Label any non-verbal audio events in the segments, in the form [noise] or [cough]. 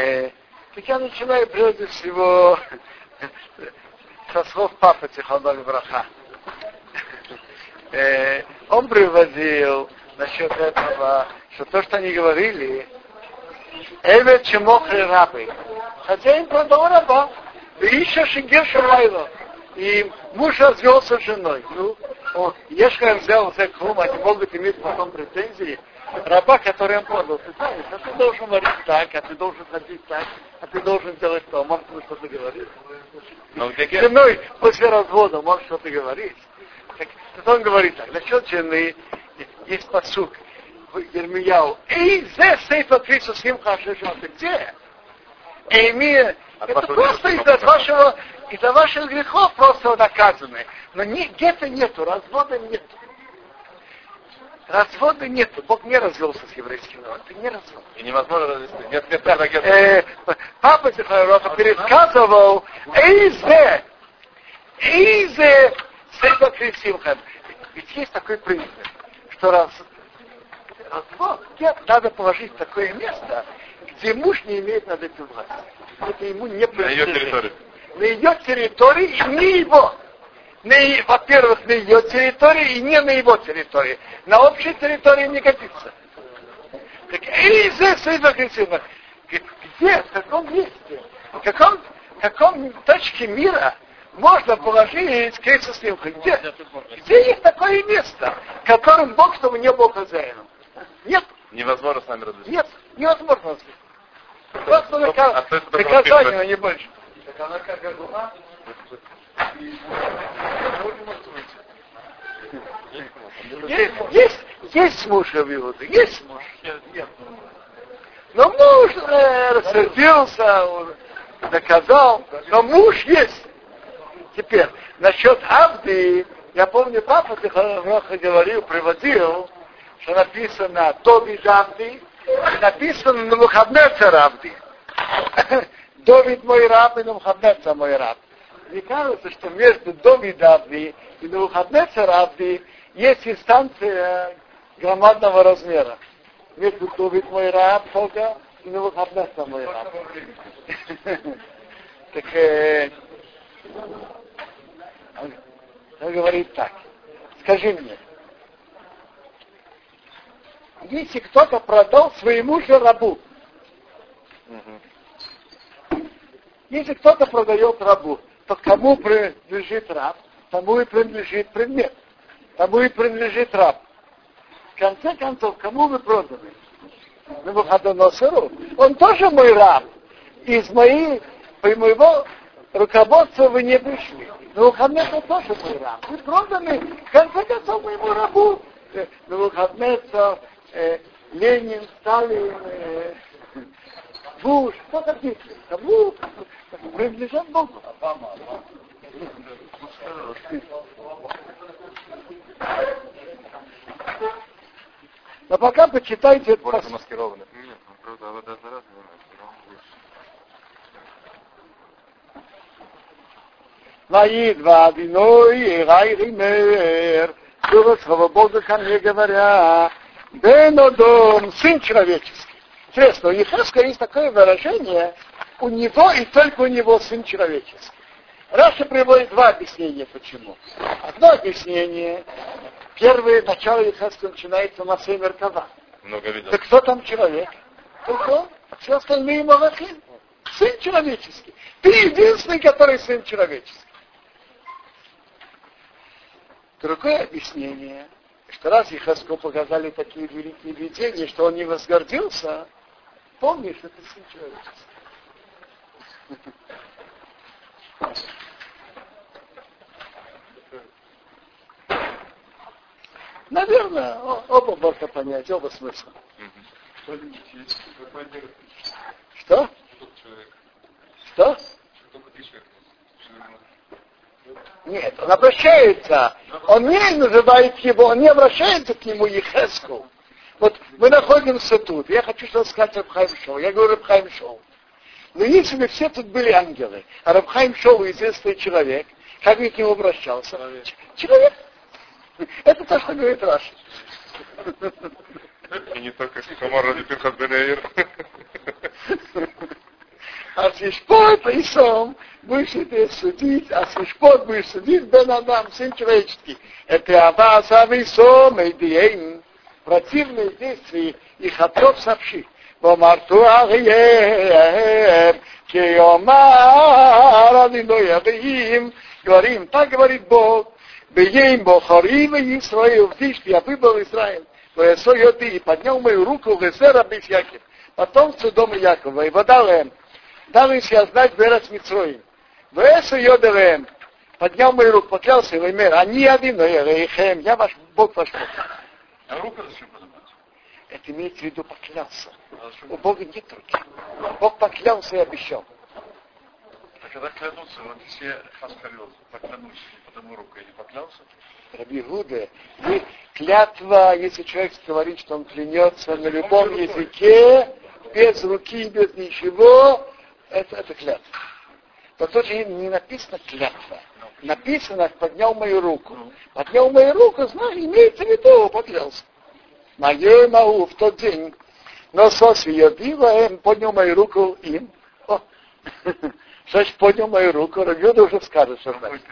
Э, так я начинаю прежде всего [laughs] со слов папы Тихонок Браха. Э, он приводил насчет этого, что то, что они говорили, Эвет Чемохри рабы. Хозяин продал раба. И еще Шигер Шамайло. И муж развелся с женой. Ну, он, Ешхар взял за клум, они могут иметь потом претензии. Раба, который он продал, ты знаешь, а ты должен говорить так, а ты должен ходить так, а ты должен делать то. Может, ты что-то говоришь? Но где С женой после развода может что-то говорить. Так, он говорит так, насчет жены есть посук Ермияу. Эй, зе сейфа крису симха шешоты. Где? Эйми, От это вашего просто из-за вашего, из-за ваших грехов просто наказаны. Но не, где-то нету, развода нет. Развода нет. Бог не развелся с еврейским народом. Это не развод. И невозможно развести. Нет, нет, нет, нет. Э, папа Зихароха пересказывал Эйзе, Эйзе Сейба Крисимхан. Ведь есть такой принцип, что раз, развод нет, надо положить в такое место, где муж не имеет над этим власти. Это ему не На ее принадлежит. территории. На ее территории и не его. На во-первых, на ее территории и не на его территории. На общей территории не годится. Так, зе, сейва, красиво. Где, в каком месте, в каком, в каком точке мира можно положить крейсу снимка? Где? Где есть такое место, в котором Бог, чтобы не был хозяином? Нет, Невозможно с нами развести. нет, невозможно. Просто А наказание, воспитывать. но не больше. Так она как жена. Есть, есть, есть муж в Иуде, есть муж. Но муж э, рассердился, он наказал, но муж есть. Теперь, насчет Авды, я помню, папа Тихоноха говорил, приводил, что написано Тоби Авди, и написано Навуходнецер Авди. Довид мой раб и Навуходнецер мой раб. Мне кажется, что между Довид и Навуходнецер есть инстанция громадного размера. Между Довид мой раб только и Навуходнецер мой раб. Так, э, он он говорит так. Скажи мне, если кто-то продал своему же рабу, если кто-то продает рабу, то кому принадлежит раб, тому и принадлежит предмет, тому и принадлежит раб. В конце концов, кому вы проданы? Навуходоносору. Он тоже мой раб. Из моей, при моего руководства вы не пришли. Навуходоносор тоже мой раб. Вы проданы, в конце концов, моему рабу. Э, Навуходоносор, э, Ленин, Сталин, э, Буш, кто хотите. Кому принадлежат Богу. Но пока почитайте это пос- замаскированный. Нет, ну правда, вода заразная. Ваидва Адиной Рай Ример. Слова Бога ко мне говоря. Бенодом, сын человеческий. Интересно, у Ехеска есть такое выражение, у него и только у него сын человеческий. Раша приводит два объяснения, почему. Одно объяснение, первое начало Ехеска начинается на Меркава. Много видел. Так кто там человек? Только он, а все остальные малахим. Сын человеческий. Ты единственный, который сын человеческий. Другое объяснение, что раз Ехаску показали такие великие видения, что он не возгордился, помни, что ты сын. Наверное, оба можно понять, оба смысла. Что? Что? Нет, он обращается. Он не называет его, он не обращается к нему Ехеску. Вот мы находимся тут. Я хочу что сказать Рабхайм Шоу. Я говорю Рабхайм Шоу. Но если бы все тут были ангелы, а Рабхайм Шоу известный человек, как бы к нему обращался? Человек. Это то, что говорит Раша. И не только Хамар ради Пинхас Бенеир. А Сишпот и Сом будешь ты судить, а Сишпот будешь судить Бен Адам, сын человеческий. Это Аваса Висом и Диейн Противные действия их отцов сообщи. ואמרתו אריהם, כי יאמר אני לא יראים, говорим, так говорит Бог, Беем Бохарим и Исраил, видишь, я выбрал Израиль, Весо Йоди, и поднял мою руку в Эсера без Яков, потомцы дома Якова, и подал им, дал им я знать Верас Митроим. Весо Йодерем, поднял мою руку, поклялся, и мир, они один, но я ваш Бог ваш Бог. А рука зачем поднимать? Это имеется в виду поклялся. У Бога нет руки. Бог поклялся и обещал. А когда клянутся, вот все хаскалил, поклянусь, потому руку я не поклялся. Раби Гуда, клятва, если человек говорит, что он клянется на любом языке, без руки, без ничего, это, это клятва. Но тут же не написано клятва. Написано, поднял мою руку. Поднял мою руку, знаешь, имеется в виду, поклялся. Мою могу в тот день. Но соси я им, поднял мою руку им. О, [laughs] Значит, поднял мою руку, Рагюда уже скажет, что значит.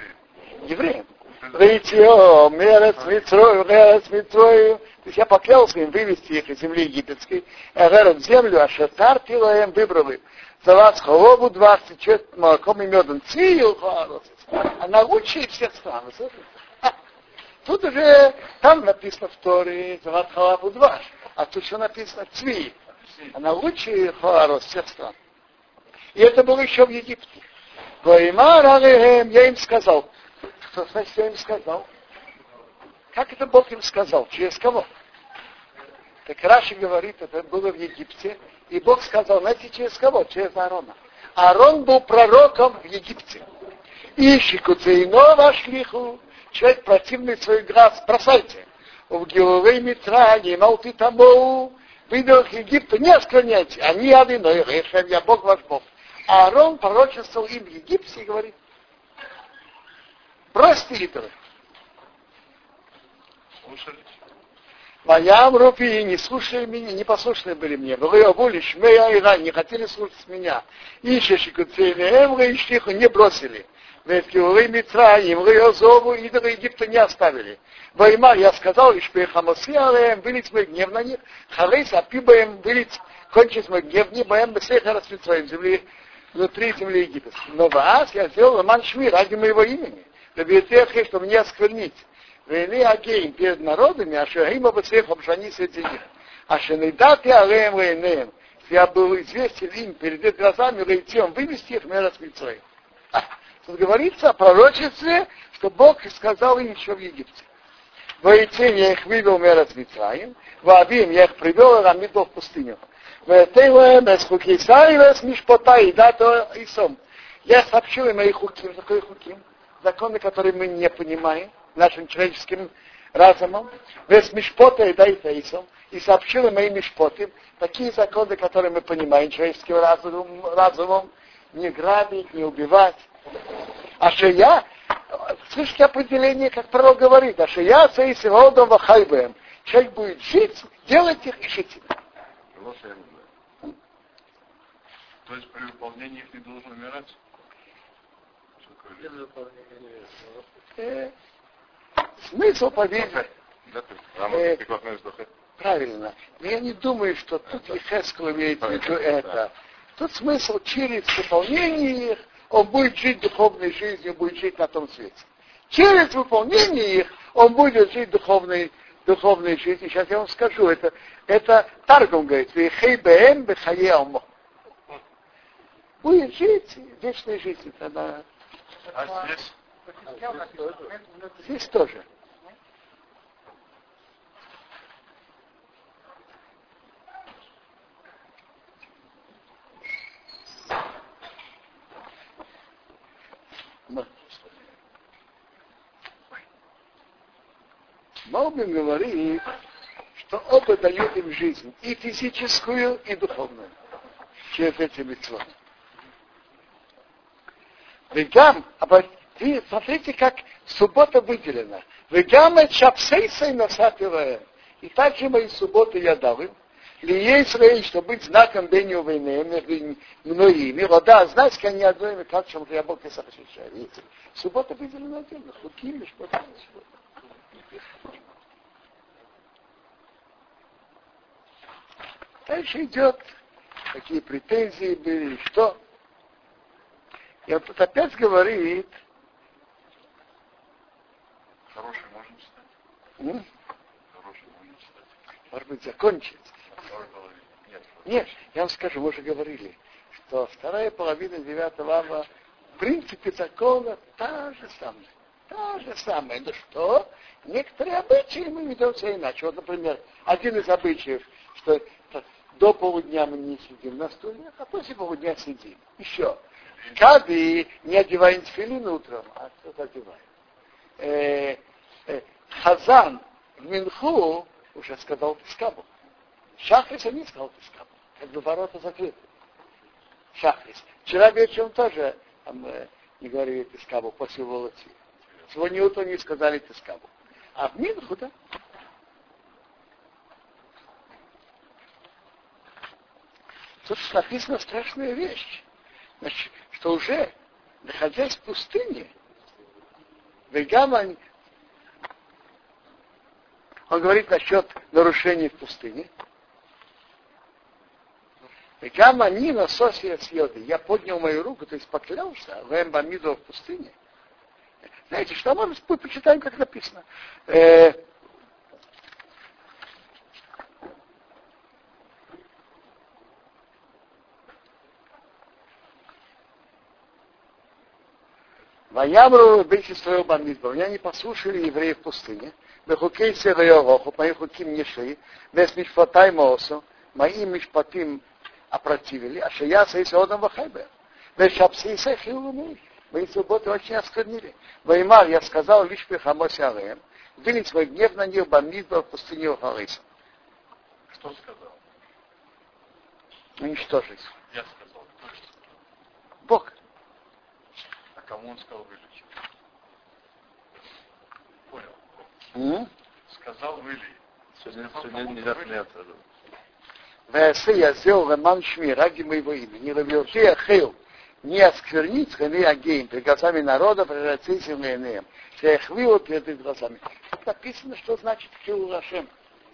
Евреям. Ритьо, мерец Митрою, мерец Митрою. То есть я поклялся им вывести их из земли египетской, Эверет землю, а шатар им выбрал им. За вас холову 24 молоком и медом. Цил Она лучшая из всех стран. Тут уже, там написано в Торе, Зават Халаву Дваш, а тут что написано Цви. Она лучшая Халарос всех стран. И это было еще в Египте. Я им сказал. Что значит, я им сказал? Как это Бог им сказал? Через кого? Так Раши говорит, это было в Египте, и Бог сказал, знаете, через кого? Через Аарона. Аарон был пророком в Египте. Ищи куцейно вашлиху, человек противный свой глаз, бросайте. В Гиловой Митране, Малти Тамоу, их Египта, не склоняйте, они одиной, Рехем, я Бог ваш Бог. А Аарон пророчествовал им в Египте и говорит, бросьте идолы. Слушали? Моям рупи не слушали меня, не послушны были мне. Вы обули, шмея и ран, не хотели слушать меня. Ищешь и куцейны, эмры и штиху не бросили. Ведь Киуры Митраим, Риозову, идолы Египта не оставили. Войма, я сказал, и шпехамоси, але вылить мой гнев на них, харейс, апибаем, вылить, кончить мой гнев, не боем, бесеха расцветаем земли, внутри земли египетской. Но вас я сделал Ламан Шми ради моего имени. Добьетехи, чтобы не осквернить. Вели Агейм перед народами, а Шахима Бацех обжани среди них. А Шенедати Алеем Рейнеем. Я был известен им перед их глазами Рейтем, вывести их мера с Митцой. Тут говорится о пророчестве, что Бог сказал им еще в Египте. Воитин я их вывел в Эрец Митраим, Вавим я их привел и рамитал в пустыню. Ветейлем эс хуки сайвес мишпота и дато и сом. Я сообщил им их хуким, такой хуким, законы, которые мы не понимаем нашим человеческим разумом. Вес мишпота и дайта и сом. И сообщил им и мишпоты, такие законы, которые мы понимаем человеческим разумом, разумом не грабить, не убивать, а что я, слышите определение, как пророк говорит, а что я с Исиводом Вахайбаем, человек будет жить, делать их и жить. То есть при выполнении их не должен умирать? Э, смысл, есть, Рама, Э, правильно. Но я не думаю, что тут Ехескал имеет в виду это. Тут смысл через выполнение их, он будет жить духовной жизнью, будет жить на том свете. Через выполнение их он будет жить духовной, духовной жизнью. Сейчас я вам скажу, это, это Таргум говорит, «Вехей бэм бэхае алмо». Будет жить вечной жизнью. Тогда А здесь? здесь тоже. Малбин говорит, что оба дают им жизнь, и физическую, и духовную, через эти митцвот. Вегам, и смотрите, как суббота выделена. Вегам шапсейсей насапилая. И также мои субботы я дал им. Ли рейс, что быть знаком Беню войны между мной и ими. Вот да, знать, как они одной, как чем я Бог ощущаю. Видите? Суббота выделена отдельно. Хуким, Мишпот, Дальше идет, какие претензии были, что. И он тут опять говорит, Хороший можно читать. м, Хороший можно читать. может быть, закончить. Нет. Нет, я вам скажу, мы уже говорили, что вторая половина девятого ава, в принципе, закона та же самая. Та же самая. Но что? Некоторые обычаи мы ведем себя иначе. Вот, например, один из обычаев, что до полудня мы не сидим на стуле, а после полудня сидим. Еще. Каби не одеваем тфилин утром, а кто-то одевает. Э, э, Хазан в Минху уже сказал Тискабу. Шахрис не сказал Тискабу. Как бы ворота закрыты. Шахрис. Вчера вечером тоже там, э, не говорили Тискабу после волоти. Сегодня утром не сказали Тискабу. А в Минху, да? Тут написана страшная вещь. Значит, что уже, находясь в пустыне, Вегама, он говорит насчет нарушений в пустыне. Вегама не на сосе съеды. Я поднял мою руку, то есть поклялся в Эмбамиду в пустыне. Знаете, что мы почитаем, как написано. Э, Ваямру бейти своего бамидба. Меня не послушали евреи в пустыне. Бехукей севеороху, мои хуким не шли. Вес мишпатай моосу, мои мишпатим опротивили, а шея сейс одам вахайбе. Вес шапсейса хилуми. Мои субботы очень осквернили. Ваймар, я сказал, лишь пехамоси алеем. Вылить свой гнев на них бамидба в пустыне Хариса. Что сказал? Уничтожить. Я сказал. Кто же сказал? Бог. А кому он сказал вылечить? Понял. М? Сказал выли. Сегодня, сегодня нельзя смеяться. Весы я сделал роман шми ради моего имени. Не равьоты ахил. Не осквернить ханы агейм перед глазами народа, превратиться в иным. Шехвилу перед их глазами. Тут написано, что значит хил Рашем.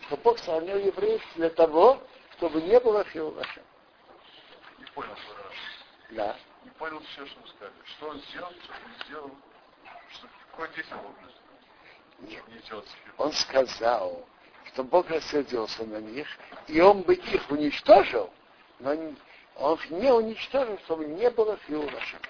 Что Бог сравнил евреев для того, чтобы не было хил Рашем. Не понял. Да. Не понял все, что вы сказали. Что он сделал, что он не сделал. Что, какое действие Бог Нет. не себе? Он сказал, что Бог рассердился на них, и он бы их уничтожил, но он их не уничтожил, чтобы не было Рашем.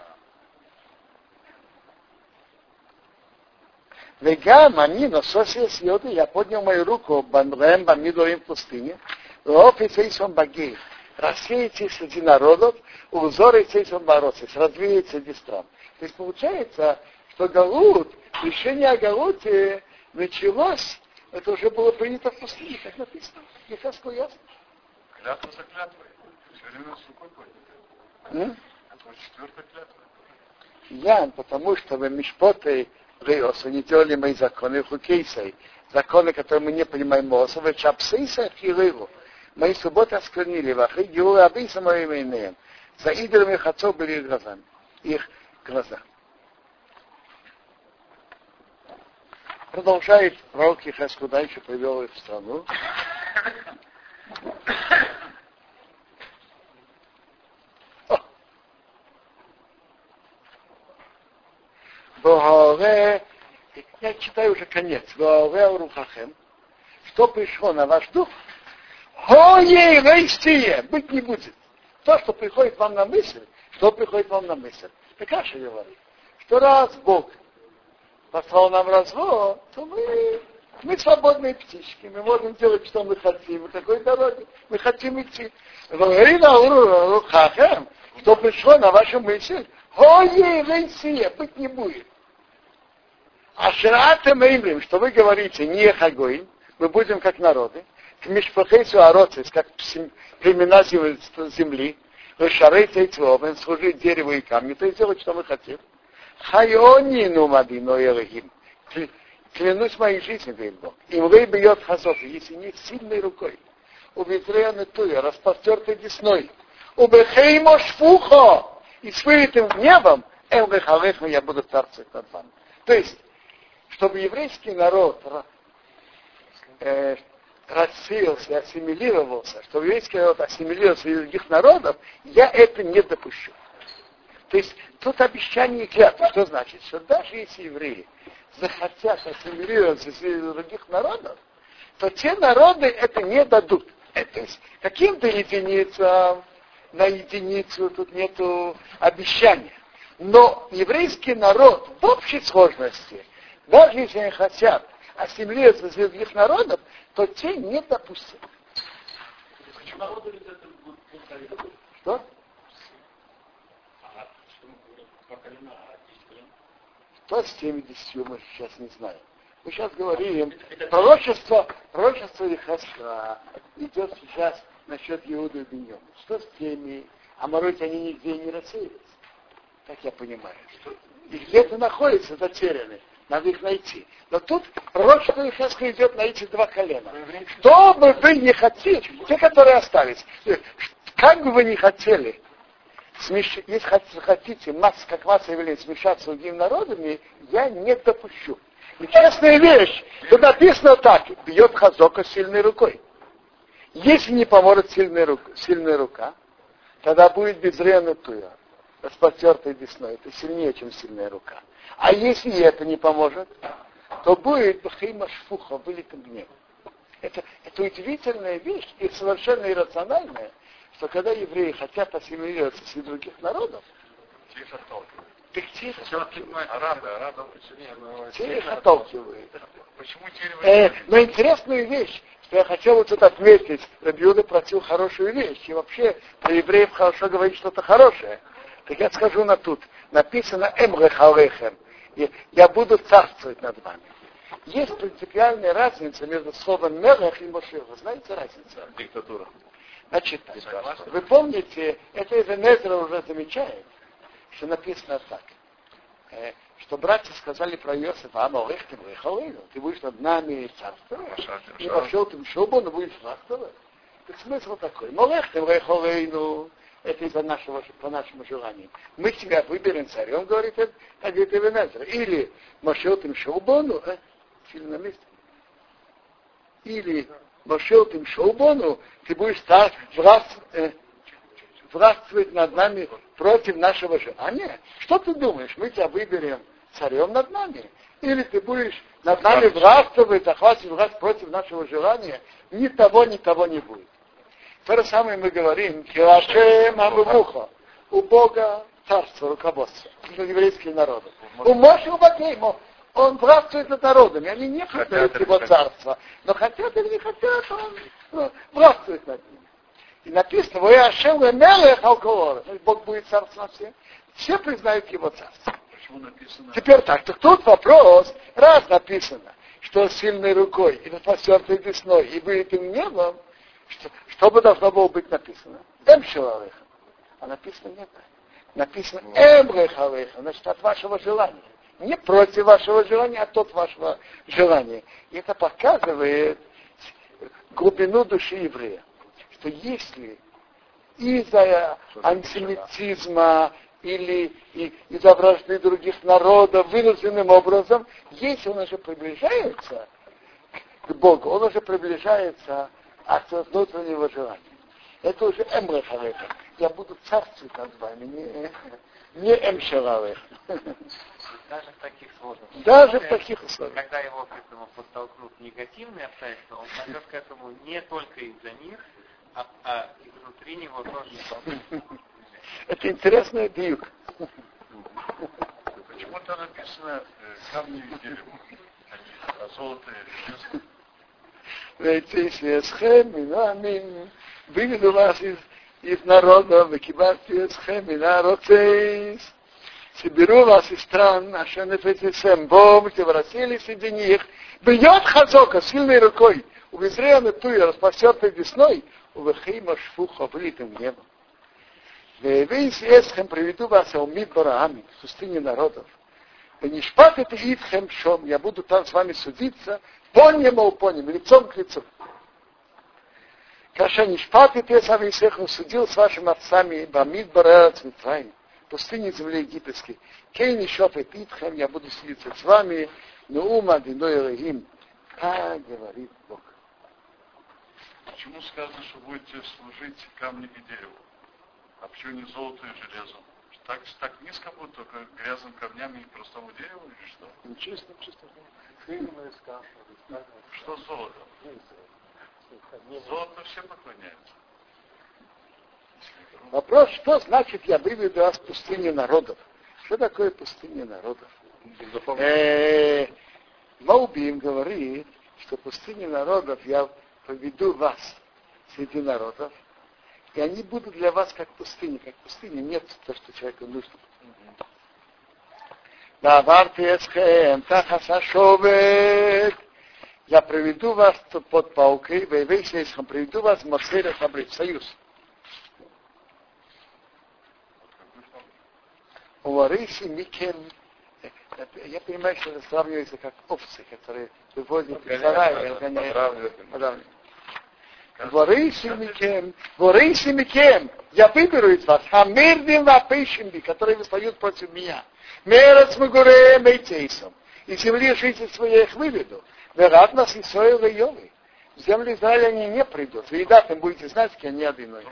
Вегам они на сосе съеды, я поднял мою руку бамрем бамидорим в пустыне, офицейсом багей, рассеется среди народов, узорится бороться, развеется среди стран. То есть получается, что Галут, решение о Галуте началось, это уже было принято в пустыне, как написано. Ефеску ясно. Клятва за клятвой. Все время с рукой? Это вот четвертая клятва. Ян, потому что в Мишпоте Риосу не делали мои законы, хукейсой, законы, которые мы не понимаем Моса, в Чапсейса Хилыву. Мои субботы осквернили, вахи Геулы Абиса моими иными. За идолами хацов были их глазами. Их глаза. Продолжает пророк Ехеску дальше, привел их в страну. Ваоре, я читаю уже конец. Ваоре Урухахем, что пришло на ваш дух, Хое рейстие, быть не будет. То, что приходит вам на мысль, что приходит вам на мысль. Так Аша говорит, что раз Бог послал нам развод, то мы, мы свободные птички, мы можем делать, что мы хотим, в какой дороге мы хотим идти. Что пришло на вашу мысль, Хое рейстие, быть не будет. А шраатем имрим, что вы говорите, не хагоим, мы будем как народы, к мишпахейсу ароцис, как племена зем- земли, шары тейцвовен, служить дереву и камню, то есть делать, что мы хотим. Хайони нумадино элохим. Кля- Клянусь моей жизнью, говорит Бог. Им вы бьет хазов, если не сильной рукой. у Витреяны Туя, распростертой десной. У Бехеймо Шфухо, и с вылитым гневом, Бехалеху я буду царствовать над вами. То есть, чтобы еврейский народ э, рассеялся, ассимилировался, чтобы еврейский народ ассимилировался из других народов, я это не допущу. То есть тут обещание клятвы, что значит, что даже если евреи захотят ассимилироваться из других народов, то те народы это не дадут. Это есть каким-то единицам на единицу тут нету обещания. Но еврейский народ в общей сложности, даже если они хотят ассимилироваться из других народов, то те не допустят. Что? Что с теми десятью мы сейчас не знаем. Мы сейчас говорим, пророчество, пророчество Ихаска идет сейчас насчет Иуды и Беньома. Что с теми, а морозь они нигде не рассеялись, как я понимаю. И где-то находятся затеряны, надо их найти. Но тут пророчество Ихаска идет на эти два колена. Что бы вы не хотели, те, которые остались, как бы вы не хотели смеш... если хотите, масс, как масса являет смешаться с другими народами, я не допущу. И честная вещь, тут написано так, бьет Хазока сильной рукой. Если не поможет сильная рука, сильная рука тогда будет безренный туя, распотертый десной. Это сильнее, чем сильная рука. А если это не поможет, то будет бахима шфуха, вылитым гнев. Это, это удивительная вещь и совершенно иррациональная, что когда евреи хотят ассимилироваться с других народов, Тихо отталкивают. так тихо, Арабы, арабы. тихо отталкивают. Почему Э, но интересную вещь, что я хотел вот тут отметить, Рабиуда просил хорошую вещь, и вообще про евреев хорошо говорить что-то хорошее. Так я скажу на тут, написано Эмрехалехем, я буду царствовать над вами. Есть принципиальная разница между словом Мелех и Мошех. Вы знаете разницу? Диктатура. Значит, вы помните, это Эвенезра уже замечает, что написано так, э, что братья сказали про Иосифа, а Малых ты выехал, ты будешь над нами царствовать, и пошел ты в шубу, но будешь царствовать. Так смысл такой, Малых ты выехал, это из-за нашего, по нашему желанию. Мы тебя выберем царем, говорит, говорит Эвенезра. Или Машел ты Шоубону, э, сильно на месте. Или Машел ты Шоубону, ты будешь так властвовать, э, властвовать над нами против нашего желания. Что ты думаешь, мы тебя выберем царем над нами? Или ты будешь над нами властвовать, захватывать власть против нашего желания? Ни того, ни того не будет. То же самое мы говорим, Килашем Амбуха. У Бога царство, руководство. Это еврейские народы. У Моше у Бакеймо. Он властвует над народами. Они не хотят его царства. Но хотят или не хотят, он ну, властвует над ними. И написано, вы Ашем Мелех Алкоора. Бог будет царством над всем. Все признают его царство. Почему написано? Теперь так, так тут вопрос, раз написано, что сильной рукой, и распростертой весной, и вылитым небом, что, что бы должно было быть написано? Эм Шилалеха. А написано нет. Написано Эм Рехалеха, значит, от вашего желания. Не против вашего желания, а от вашего желания. И это показывает глубину души еврея. Что если из-за антисемитизма или из-за вражды других народов вынужденным образом, если он уже приближается к Богу, он уже приближается от внутреннего желания. Это уже эмрехалеха. Я буду царствовать над вами, не, не эмшалалех. Даже в таких сложностях. Даже в таких условиях. Когда его к этому подтолкнут негативные обстоятельства, он пойдет к этому не только из-за них, а, а и внутри него тоже. Это интересный дьюк. Почему-то написано э, камни видели, а золото Вейти эсхем, минамин, выведу вас из, из народа. Соберу вас из стран, ашен эфетисем, бом, превратили среди них. Бьет хазока сильной рукой, у Визрея туя, распростертой весной, у Вехима шфуха, влитым небом. Вейс эсхем приведу вас у Мидбараами, в пустыне народов. Нишпат это Итхем Шом, я буду там с вами судиться, понем у понем, лицом к лицу. Каша Нишпат и Песав Исеху судил с вашими отцами Бамид Барац Митраим, пустыне земли египетской. Кей Нишоп и Питхам, я буду судиться с вами, но ума Диной Рахим. Так говорит Бог. Почему сказано, что будете служить камню и дереву? А почему не золото и железо? Так, так низко будет, только грязным камнями и простому дереву или что? Чисто, чисто. Что золото? Золото все поклоняются. Вопрос, что значит я выведу вас в пустыне народов? Что такое пустыня народов? Э, Маубим говорит, что пустыня народов я поведу вас среди народов, и они будут для вас как пустыня, как пустыня. Нет то, что человеку нужно. Я приведу вас под паукой, Вейвейсейсхам, приведу вас в Мосфере Фабрик, Союз. Уварыси Микем, я понимаю, что это сравнивается как овцы, которые выводят из сарая и отгоняют. Ворейси Микем, Ворейси Микем, я выберу из вас, Хамирдин Вапейшимби, которые восстают против меня. Мерец Магуре Мейтейсом. И земли жителей своих выведу. Верат нас и Соева Йовы. В землю Израиля они не придут. Вы едат, им будете знать, что они одиной.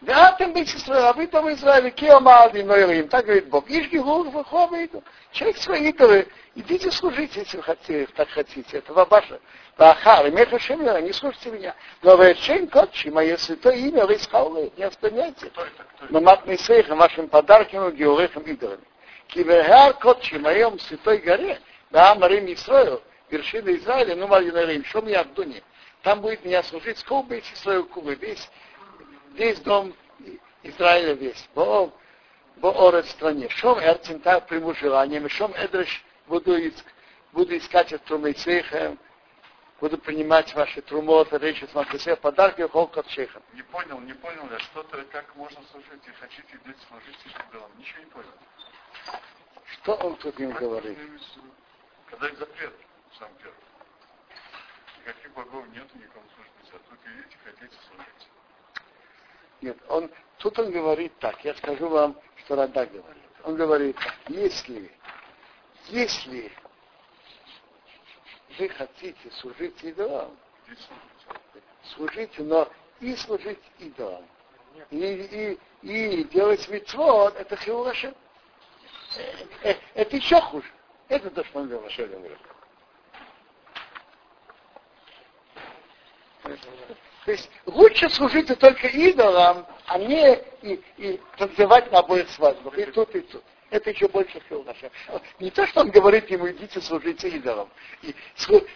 Да, там быть Исраил, а вы там Израиль, Киомалди, Ноилим, так говорит Бог. Ишки гур, выходит, человек свои идолы, идите служите, если вы хотите, так хотите. Это ваше. Бахар, и Меха Шемера, не слушайте меня. Но вы Шейн Котчи, мое святое имя, вы искали, не вспоминайте. Но матный сейхом, вашим подарком, георехом идолами. Киверхар Котчи, моем святой горе, да, Марим Исраил, вершина Израиля, ну, Марин что мне Абдуни. Там будет меня служить, сколько быть Исраил Кубы, весь весь дом Израиля весь. Бо, бо орет в стране. Шом эрцин так приму желанием. Шом эдреш буду, иск, буду искать от трумейцехем. Буду принимать ваши трумоты, речи с Максея, подарки холка чехам. Не понял, не понял я, что-то, как можно служить и хотите идти служить идолам. Ничего не понял. Что он тут им говорит? Когда запрет, сам первый. Никаких богов нет, никому служить нельзя. Тут идите, хотите служить. Нет, он, тут он говорит так, я скажу вам, что Рада говорит. Он говорит если, если вы хотите служить идолам, служите, но и служить идолам, и, и, и делать митцвот, это хилашем. Э, это еще хуже. Это то, что он говорит. То есть лучше служить только идолам, а не и, и танцевать на обоих свадьбах. И тут, и тут. Это еще больше филнаша. Не то, что он говорит ему, идите служите идолам. И, слу...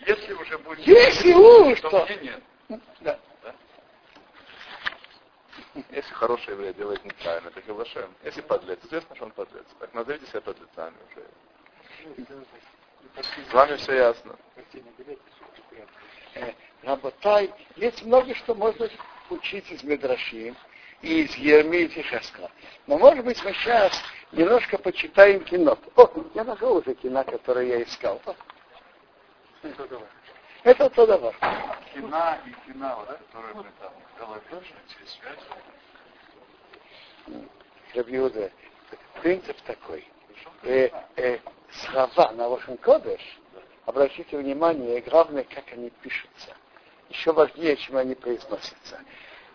Если уже будет... Если уж, то... Мне нет. Да. Если хороший еврей делает неправильно, это Хилашем. Если подлец, известно, что он подлец. Так назовите себя подлецами уже. С вами все ясно. Работай, есть много что можно учить из Медрашим и из Ерми и Тихаска. Но может быть мы сейчас немножко почитаем кино. О, я нашел уже кино, которое я искал. Это то давай. Кина и кина, да, которые мы там голове через связь. Рабиуда, принцип такой. Э, э, слова на вашем кодеш, обратите внимание, главное, как они пишутся еще важнее, чем они произносятся.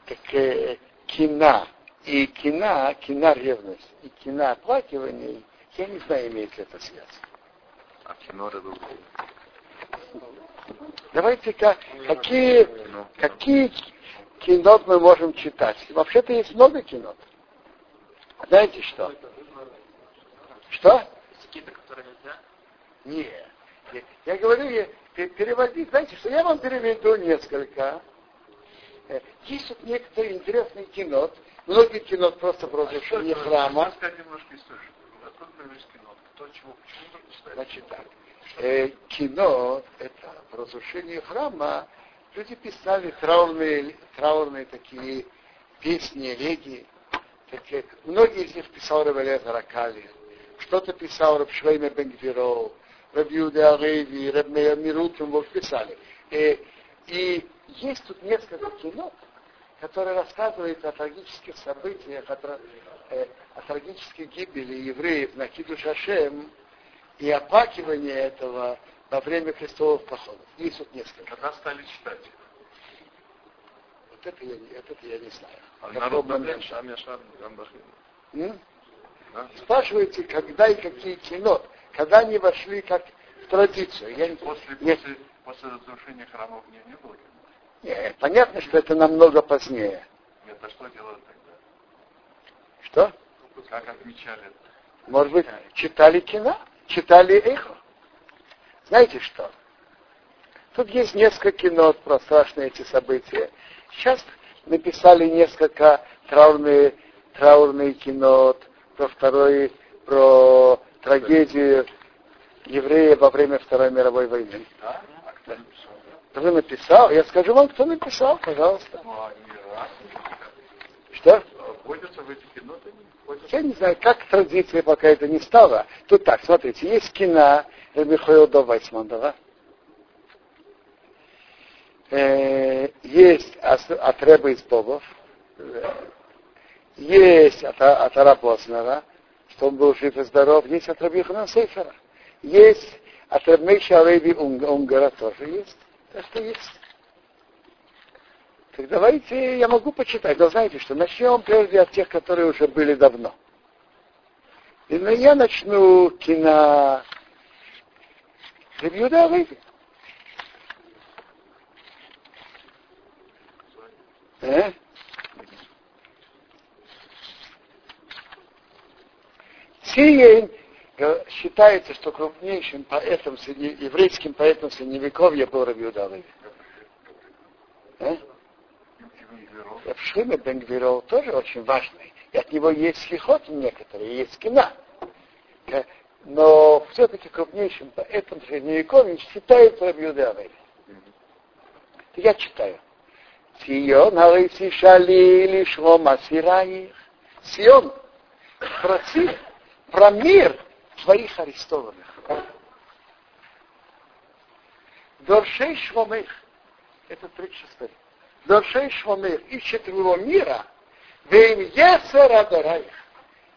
Как э, кина и кина, кина ревность, и кина оплакивание, я не знаю, имеет ли это связь. А кино Давайте-ка, какие, какие кинот мы можем читать? Вообще-то есть много кинот. Знаете что? Что? Нет. Я говорю, переводить, знаете, что я вам переведу несколько. Э, есть тут некоторые интересные кинот. Многие кинот просто про разрушение а храма. Рассказать немножко историю. Откуда появились кинот? Кто чего? Почему Значит так. Э, кино – это разрушение храма. Люди писали траурные, траурные такие песни, регии. Так, многие из них писал Ревелет Ракали, что-то писал Рабшвейме Бенгвиро, Рабиуде Ареви, Рабмея Мирутум, вот писали. И, есть тут несколько кино, которые рассказывают о трагических событиях, о, э, о трагической гибели евреев на Киду Шашем и оплакивании этого во время крестовых походов. Есть тут несколько. Когда стали читать? Вот это я, это я не знаю. А народ Спрашиваете, когда и какие кино, когда они вошли как в традицию. Я, после, я, после, после разрушения храмов не, не было? Нет, понятно, что это намного позднее. Нет, а что делали тогда? Что? Как отмечали это? Может быть, читали кино? Читали эхо? Знаете что? Тут есть несколько кино про страшные эти события. Сейчас написали несколько траурные, траурные кино про второй, про трагедию евреев во время Второй мировой войны. Кто написал? Я скажу вам, кто написал, пожалуйста. Что? Я не знаю, как традиция пока это не стало. Тут так, смотрите, есть кино Михаила Довайсмандова. Э, есть от, Рэба из Богов. Есть от, от Арабоснера, что он был жив и здоров. Есть от Рабихана Сейфера. Есть от Рабмейша Алеви Унгара тоже есть. Так что есть. Так давайте, я могу почитать, но знаете что, начнем прежде от тех, которые уже были давно. И ну, я начну кино Ревьюда Алеви. Э? Сиен считается, что крупнейшим поэтом, еврейским поэтом средневековья был Рабиуда Леви. Э? Равшима Бенгвирол тоже очень важный. И от него есть хихот некоторые, есть кина. Э, но все-таки крупнейшим поэтом средневековья считается Рабиуда Леви. Я читаю. Сион, алейси шали лишмо масираих. Сион, проси про мир твоих арестованных. Доршей Швомых, это 36 Доршей Швомых ищет твоего мира, вейм есера дараих,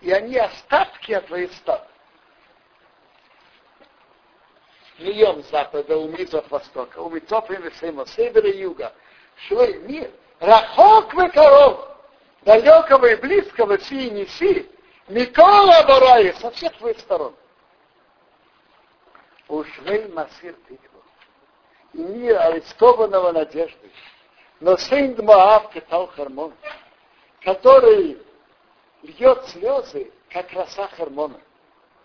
и они остатки от твоих стад. Мием запада, умизов востока, умитопим и сейма севера и юга. Шлой мир, рахок векоров, далекого и близкого си и не си, Микола Бараи, со всех твоих сторон. Ушвей Масир Тикву. И мир арестованного надежды. Но сын Дмаав Кетал Хармон, который льет слезы, как роса Хармона.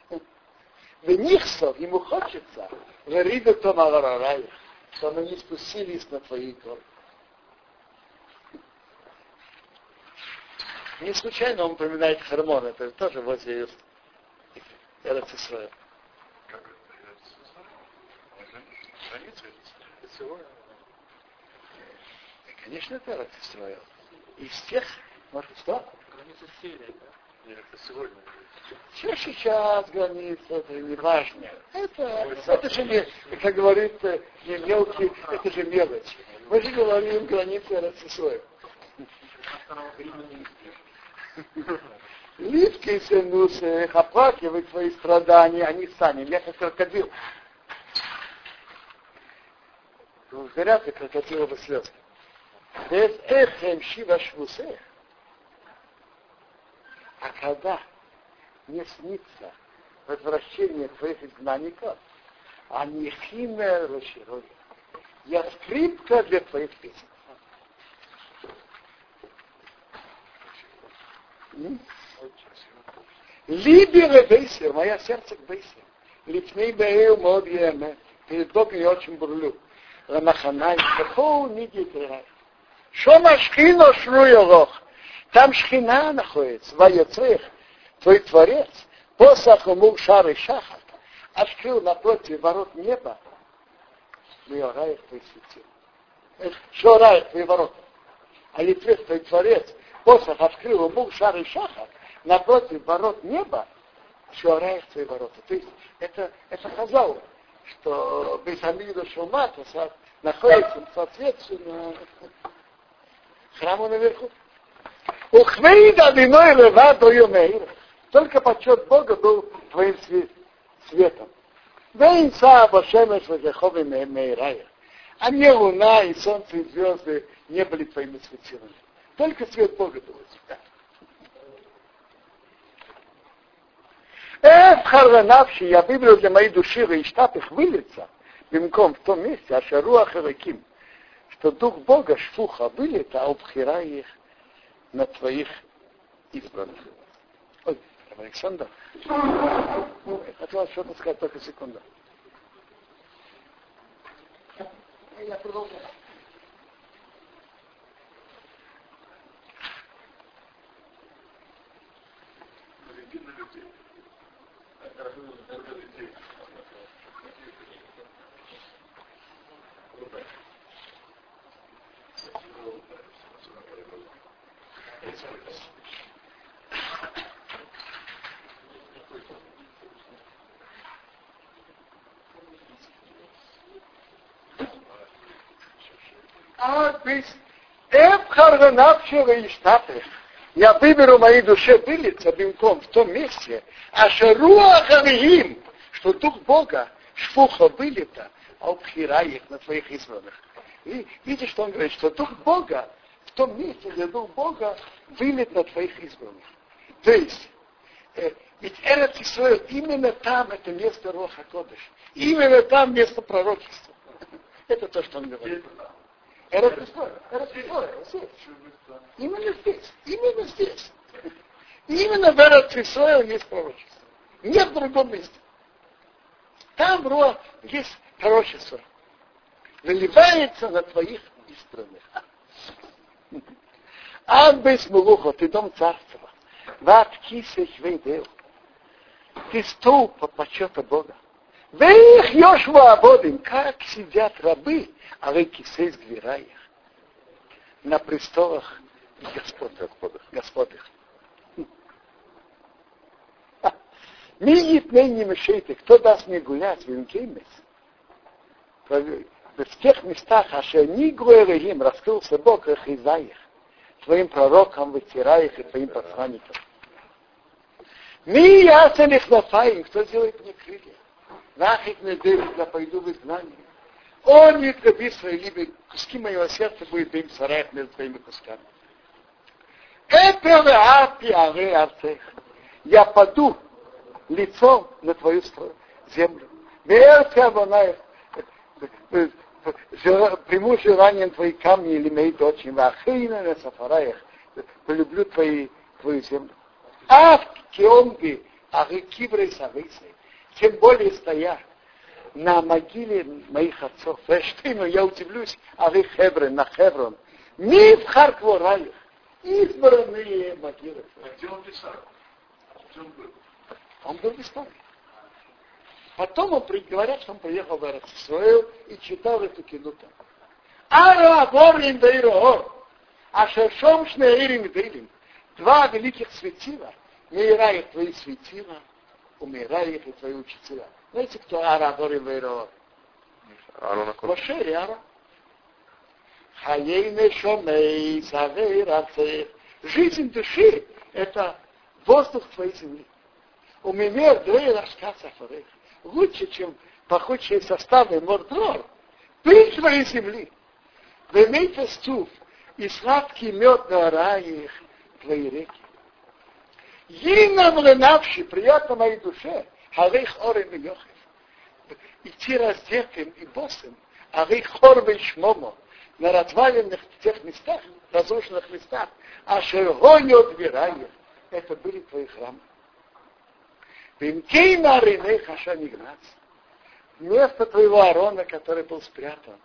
[laughs] В Нихсов ему хочется, Верида Томагарарая, что они спустились на твои горы. Не случайно он упоминает Хармон, это тоже возле Эрцисроя. Как это? Граница Конечно, это Эрцисроя. Из тех, может, что? Граница Сирии, да? Нет, это сегодня. Все сейчас граница, это не важно. Это, это же, как говорит не мелкий, это же мелочь. Мы же говорим границы Эрцисроя. [laughs] Липкий сынусы, оплакивай твои страдания, они сами. Как крокодил. Говорят, и крокодиловы слезы. Без эхем шива швусе. А когда не снится возвращение твоих изгнанников, они химер расшируют. Я скрипка для твоих песен. Либере бейсер, мое сердце к бейсер. Литмей бею мод еме. Перед Богом я очень бурлю. Ламаханай, какого не дитера. Шома шхино шруя лох. Там шхина находится, ваяцех, твой творец, посах ему шар и шахат, открыл напротив ворот неба, Миораев твой светил. Шораев твой ворот. А Литвех твой творец, посох открыл Бог шар и шахар, напротив ворот неба, шуараях твои ворота. То есть это, это сказал, что Бейсамида Шумата находится соответственно храму наверху. Ухмейда виной лева до Юмейра. Только почет Бога был твоим светом. Вейнца Башемеш Вазеховы Мейрая. А не луна и солнце и звезды не были твоими светилами. Только свет Бога был тебя. Эф харванавши, я выбрал для моей души и штаб их вылиться, бимком в том месте, а шаруа хараким, что Дух Бога шфуха вылета, а обхира их на твоих избранных. Ой, Александр, я хотел что-то сказать, только секунду. Я продолжаю. აკვის ებხარდა ნახშევი შტატე Я выберу моей душе вылиться бимком в том месте, а шаруа им, что Дух Бога шфуха вылета, а убхира их на твоих избранных. И видите, что он говорит, что Дух Бога в том месте, где Дух Бога вылет на твоих избранных. То есть, э, ведь Эрет Исраил, именно там это место Роха Кодыш. Именно там место пророчества. Это то, что он говорит. Эрет Исраил, Эрет Исраил, здесь. Именно здесь, именно здесь. Именно в Эрет Исраил есть пророчество. Нет в другом месте. Там Роа есть пророчество. Наливается на твоих избранных. Ад без мулуха, ты дом царства. Ват кисех вейдел. Ты столб почета Бога. Вех Йошва Абодим, как сидят рабы, а вы кисей сгвираях на престолах Господь, Господах. Господых. Мигит не мешайте, кто даст мне гулять в Инкеймес? В тех местах, а что ни им раскрылся Бог их из твоим пророкам, вытирая их и твоим посланникам. Ми ясен их кто сделает мне крылья? Нахик не дырит, я пойду в изгнание. Он не свои либо куски моего сердца будет им сараях между твоими кусками. Это. Я паду лицом на твою землю. Приму желание твои камни или мои дочери, вахейна на сафараях, полюблю твои, твою землю. А в кеомби, а кибрей савейсей, тем более стоя на могиле моих отцов. Эштину, я удивлюсь, а вы Хеврон, на Хеврон. Ми в Харквораях. Избранные могилы. А где он писал? Где он был? Он был в истории. Потом он говорят, что он приехал в Эрцисраил и читал эту кину там. Ара Аборин Дейроор. А Шершом Шнеирин Дейлин. Два великих светила. Мейра твои светила, умирая их и твои учителя. Знаете, кто Ара Аборин Дейроор? Моше и Ара. Хаейне Шомей Савей Жизнь души – это воздух твоей земли. У меня двое рассказов лучше, чем пахучие составы мордрор, пыль твоей земли. Вемейте стуф и сладкий мед на рае их твои реки. Енам ленавши, приятно моей душе, харих орем и йохев. Идти раздетым и босым, арих хор шмомо, на разваленных тех местах, разрушенных местах, а шергонет вираев. Это были твои храмы. Вимкейна Рене Хаша Нигнац. Место твоего Арона, который был спрятан.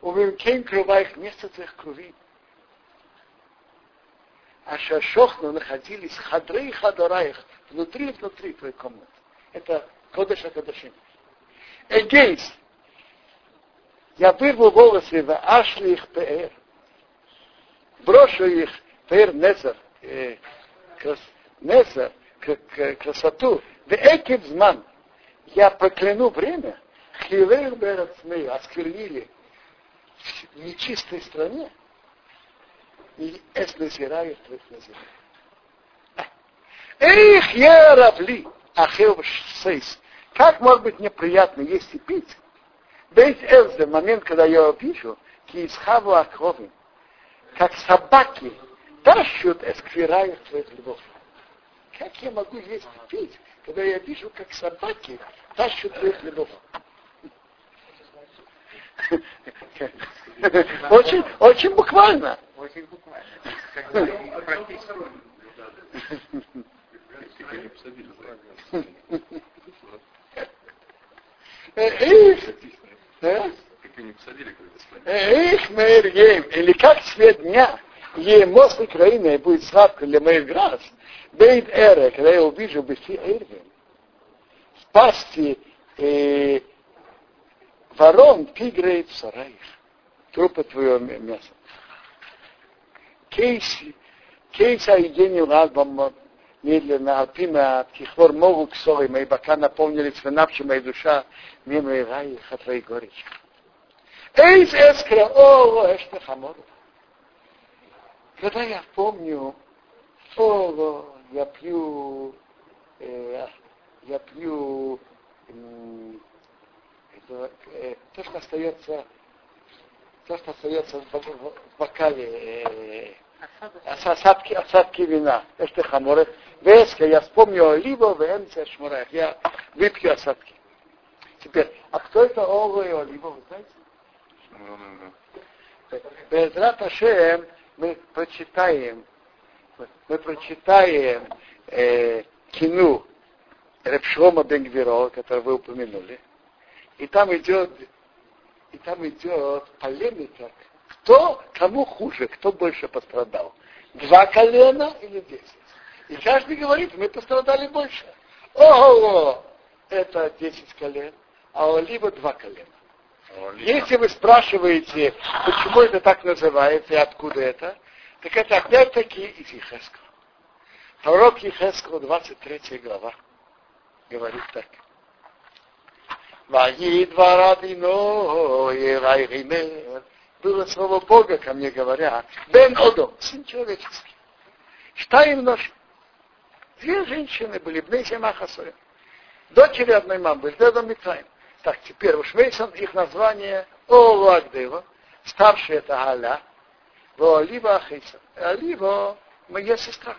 У Вимкейн их место твоих крови. А Шашохну находились хадры и хадораих внутри и внутри твоей комнаты. Это Кодыш Акадашим. Эгейс. Я вырву волосы в Ашли их ПР. Брошу их Теперь Незер, э, крас, Незер, к, к, красоту, в Экивзман, я прокляну время, Хилех Берацмей, осквернили в нечистой стране, и эс назираю твоих назираю. Эх, я равли, ахев сейс. Как может быть неприятно есть и пить? Бейт Элзе, момент, когда я его пишу, кисхаву акровим, как собаки тащут эсквираю твоих любовь. Как я могу есть и пить, когда я вижу, как собаки тащат твоих любовь? [laughs] Очень, очень буквально. Очень буквально. Их Мейргейм, или как свет дня, Емос Украины будет сладко для моих глаз, Бейт Эре, когда я увижу Бефи Эйргейм, в пасти э, ворон пиграет в сараях, трупы твоего мяса. Кейси, кейса единил Рабам медленно, Альпина, Тихвор Могу Ксовой, мои бока наполнились винавшей моя душа, мимо и рай, хатвой горечь. Эйс эскра, о, эшта хамору. Когда я помню, о, я пью, э, я пью э, э, то, что остается, то, что остается в, в, в бокале, э, осадки, осадки вина, это хаморы. Веска, я вспомню оливу, венца шмурах. Я выпью осадки. Теперь, а кто это олово и оливу, вы знаете? Безрат Ашем мы прочитаем, мы прочитаем э, кину Репшлома Бенгвиро, который вы упомянули, и там идет, и там идет полемика, кто, кому хуже, кто больше пострадал. Два колена или десять. И каждый говорит, мы пострадали больше. Ого, это десять колен, а либо два колена. Если вы спрашиваете, почему это так называется и откуда это, так это опять-таки из Ехескова. Пророк Ехескова, 23 глава, говорит так. Ваидва Радино, Евайример. Было слово Бога ко мне говоря, Бен Одо, сын человеческий. Штаим нож. Две женщины были, Бнейся Махасоя. Дочери одной мамы были, Дедом Митраем. Так, теперь уж Мейсон, их название Олу Агдева, старший это Аля, во Олива Ахейса. Олива моя сестра.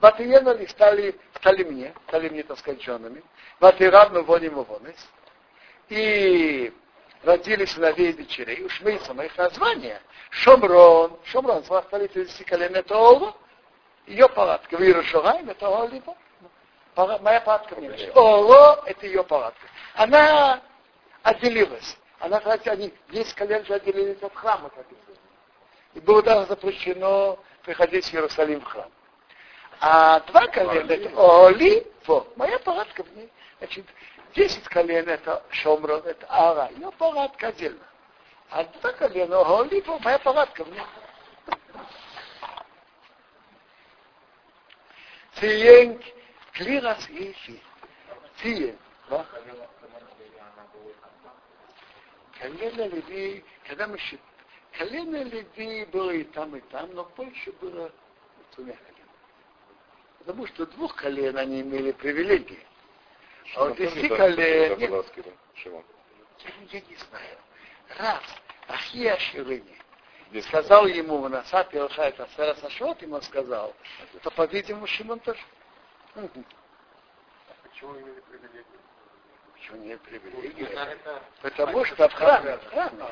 Ватиенали стали, стали мне, стали мне, так сказать, женами. Ватирадну воним вонес. И родились сыновей и дочерей. Уж Мейсон, их название. Шомрон. Шомрон, столица Сикален, это Олу. Ее палатка. Вирушураем, это Олива. Моя палатка мне. Оло, это ее палатка. Она отделилась. Она, кстати, они 10 колен же отделились от храма, как. И было даже запрещено приходить в Иерусалим в храм. А два колена это Оли, вот, моя палатка в ней. Значит, 10 колен это Шомрон, это Ара, ее палатка отдельно. А два колена Оли, вот, моя палатка в ней. Циен клирас ифи. Циен. Колено Леви, когда мы считаем, колено Леви было и там, и там, но больше было двумя колен. Потому что двух колен они имели привилегии. А вот колен... Я не знаю. Раз, Ахия Ширыни, сказал ему в Насап Илхайт Асера Сашот, ему сказал, то, по-видимому, Шимон тоже. Почему имели привилегию? Почему нет привилегии? Потому что в храме, в храме.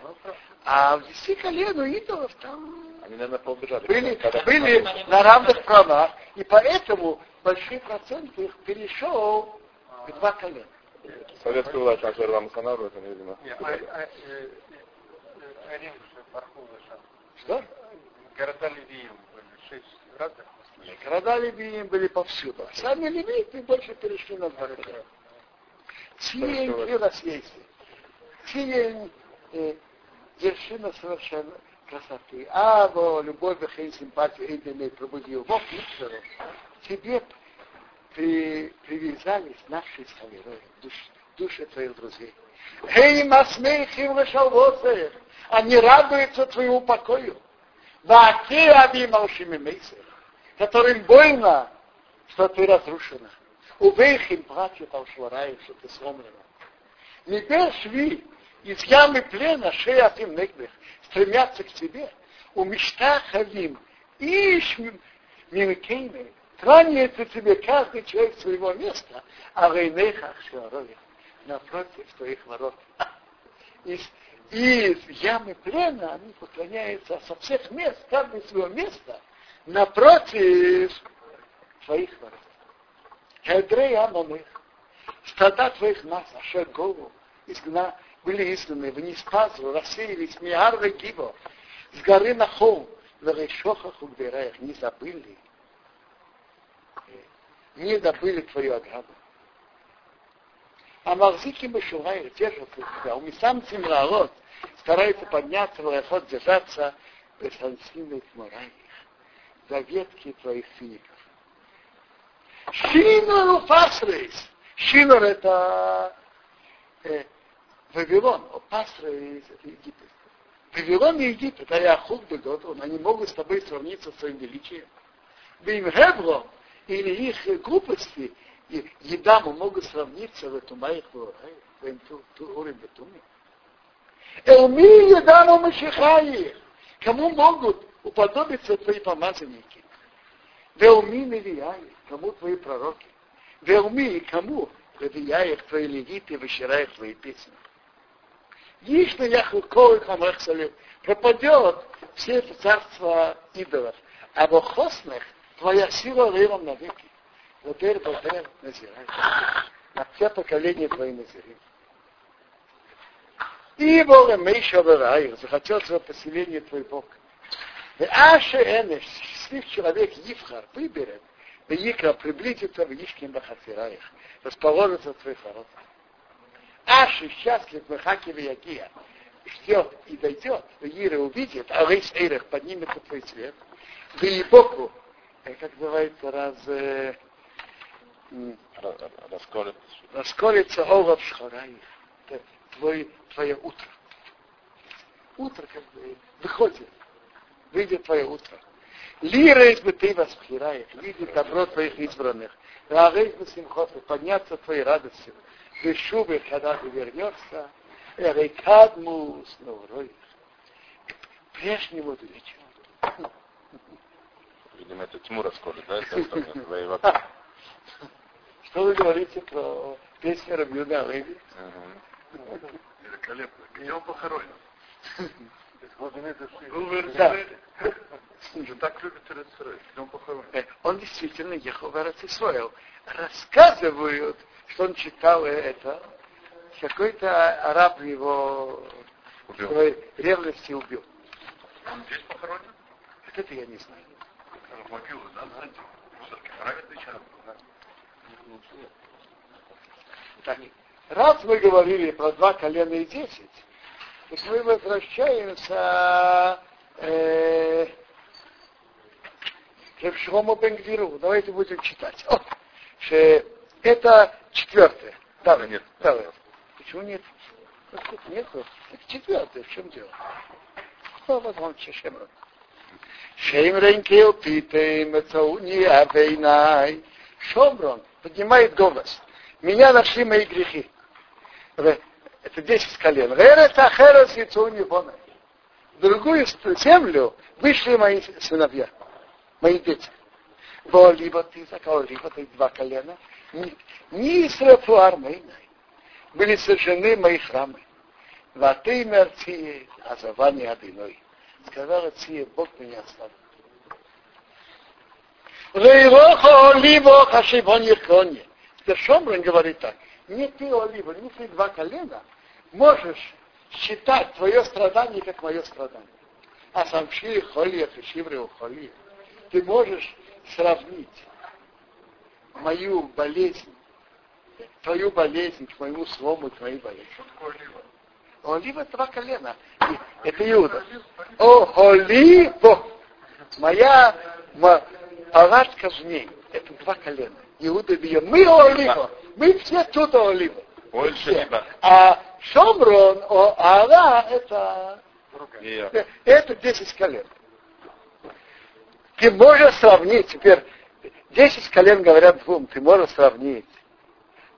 А в десяти колен у идолов там Они, наверное, поубежали. были, были на равных правах, и поэтому большой процент их перешел два колена. Советская власть вам останавливать, они, видимо, Не, а- сказали. а, э, э, э, же. Что? Города Ливием были, шесть разных. Города Левиим были повсюду. А Сами левиты больше перешли на два колена. Тиень и рассвете. Тиень э, вершина совершенно, красоты. А, во, любовь, хей, симпатию, эйдене, пробудил. Бог тебе при, привязались наши саверы, душ, души твоих друзей. Эй, масмейхим лешалвозе, они радуются твоему покою. Ваке абималшими мейсер, которым больно, что ты разрушена. Увейхим плачут алшварай, что ты сломлена. Не шви из ямы плена шея тим негбех, стремятся к тебе. У мечта хавим, ищ мимикейны, кланяется тебе каждый человек своего места, а рейнеха шарове, напротив твоих ворот. Из, из ямы плена они поклоняются со всех мест, каждый своего места, напротив твоих ворот. Хедрей Амоных, стада твоих нас, Ашер Голу, изгна, были изгнаны в Ниспазу, рассеялись Миарвы Гибо, с горы на холм, в Решохах Угбераях, не забыли, не добыли твою ограду. А Махзики Мишурай держат тебя, у Мисам Цимрарот старается подняться, в Рахот держаться без Ансины Тмураих, за ветки твоих фиников. Шинор Фасрейс. Шинор это э, Вавилон, Пасрейс это Египет. Вавилон и Египет, а Яхук Беготон, они могут с тобой сравниться своим величием. Бим Хеврон или их глупости, Едаму могут сравниться в этом моих Бетуме. Элми Едаму Машихаи. Кому могут уподобиться твои помазанники? Велми Невияи кому твои пророки? Велми и кому их твои левиты, вычираях твои песни? Ишь на Яхукой Хамахсалю пропадет все это царство идолов, а в Охоснах твоя сила рылом навеки. Теперь Балтер назирай. На все поколения твои назирай. И Бога Мейша Вараир, захотел свое поселение твой Бог. И Аше Энеш, счастлив человек Ивхар, выберет, Веикра приблизится в Ишкин Бахасираях, расположится в твоих воротах. Аши счастлив Махаки Виягия, ждет и дойдет, Веира увидит, а весь Эйрах поднимется твой цвет. Веибоку, как называется, раз... Э, расколется. Расколется Олав Шхараих. Твой, твое утро. Утро как бы выходит. Выйдет твое утро. Лирейс бы ты воспхираешь, видит добро твоих избранных. Рагейс бы симхот, подняться твоей радостью. Ты шубы, когда ты вернешься, Эрейкадмус Новрой. Прежнему вечеру. Видимо, это тьму расколет, да? [laughs] Что вы говорите про песню Рабиуда Леви? Великолепно. Где он похоронен? Да. Же так любит Эрицрой. Где он похоронен? Он действительно ехал в Эрицисроил. Рассказывают, что он читал это. Какой-то араб его ревности убил. Он здесь похоронен? Это я не знаю. В могилу, да, знаете? Все-таки правильный человек. Так, раз мы говорили про два колена и десять, так мы возвращаемся э, к Шлому Бенгвиру. Давайте будем читать. О, что это четвертое. Да, нет. Да, Почему нет? Нет, это четвертое. В чем дело? Кто возьмем Шемрон? Шемрон кил питем, не авейнай. Шомрон поднимает голос. Меня нашли мои грехи. Это 10 колен. Верет ахерес и цуни В другую землю вышли мои сыновья, мои дети. Во либо ты закал, либо ты два колена. Не Исрафу армейной. Были сожжены мои храмы. Ваты мерти, а завани одиной. Сказала Ция, Бог меня оставил. Рейрохо оливо хашибон ерконе. Шомран говорит так. Не ты, Олива, не ты два колена, можешь считать твое страдание как мое страдание. А сам шири холия, шивре холия. Ты можешь сравнить мою болезнь, твою болезнь к моему слому, к моей болезни. Олива два колена. Это Иуда. О, Оливо. Моя палатка в ней. Это два колена. Иуда бьет. Мы Олива. Мы все тут Олива. Больше либо. А Шомрон, о, Ара, это, это 10 колен. Ты можешь сравнить, теперь 10 колен говорят двум, ты можешь сравнить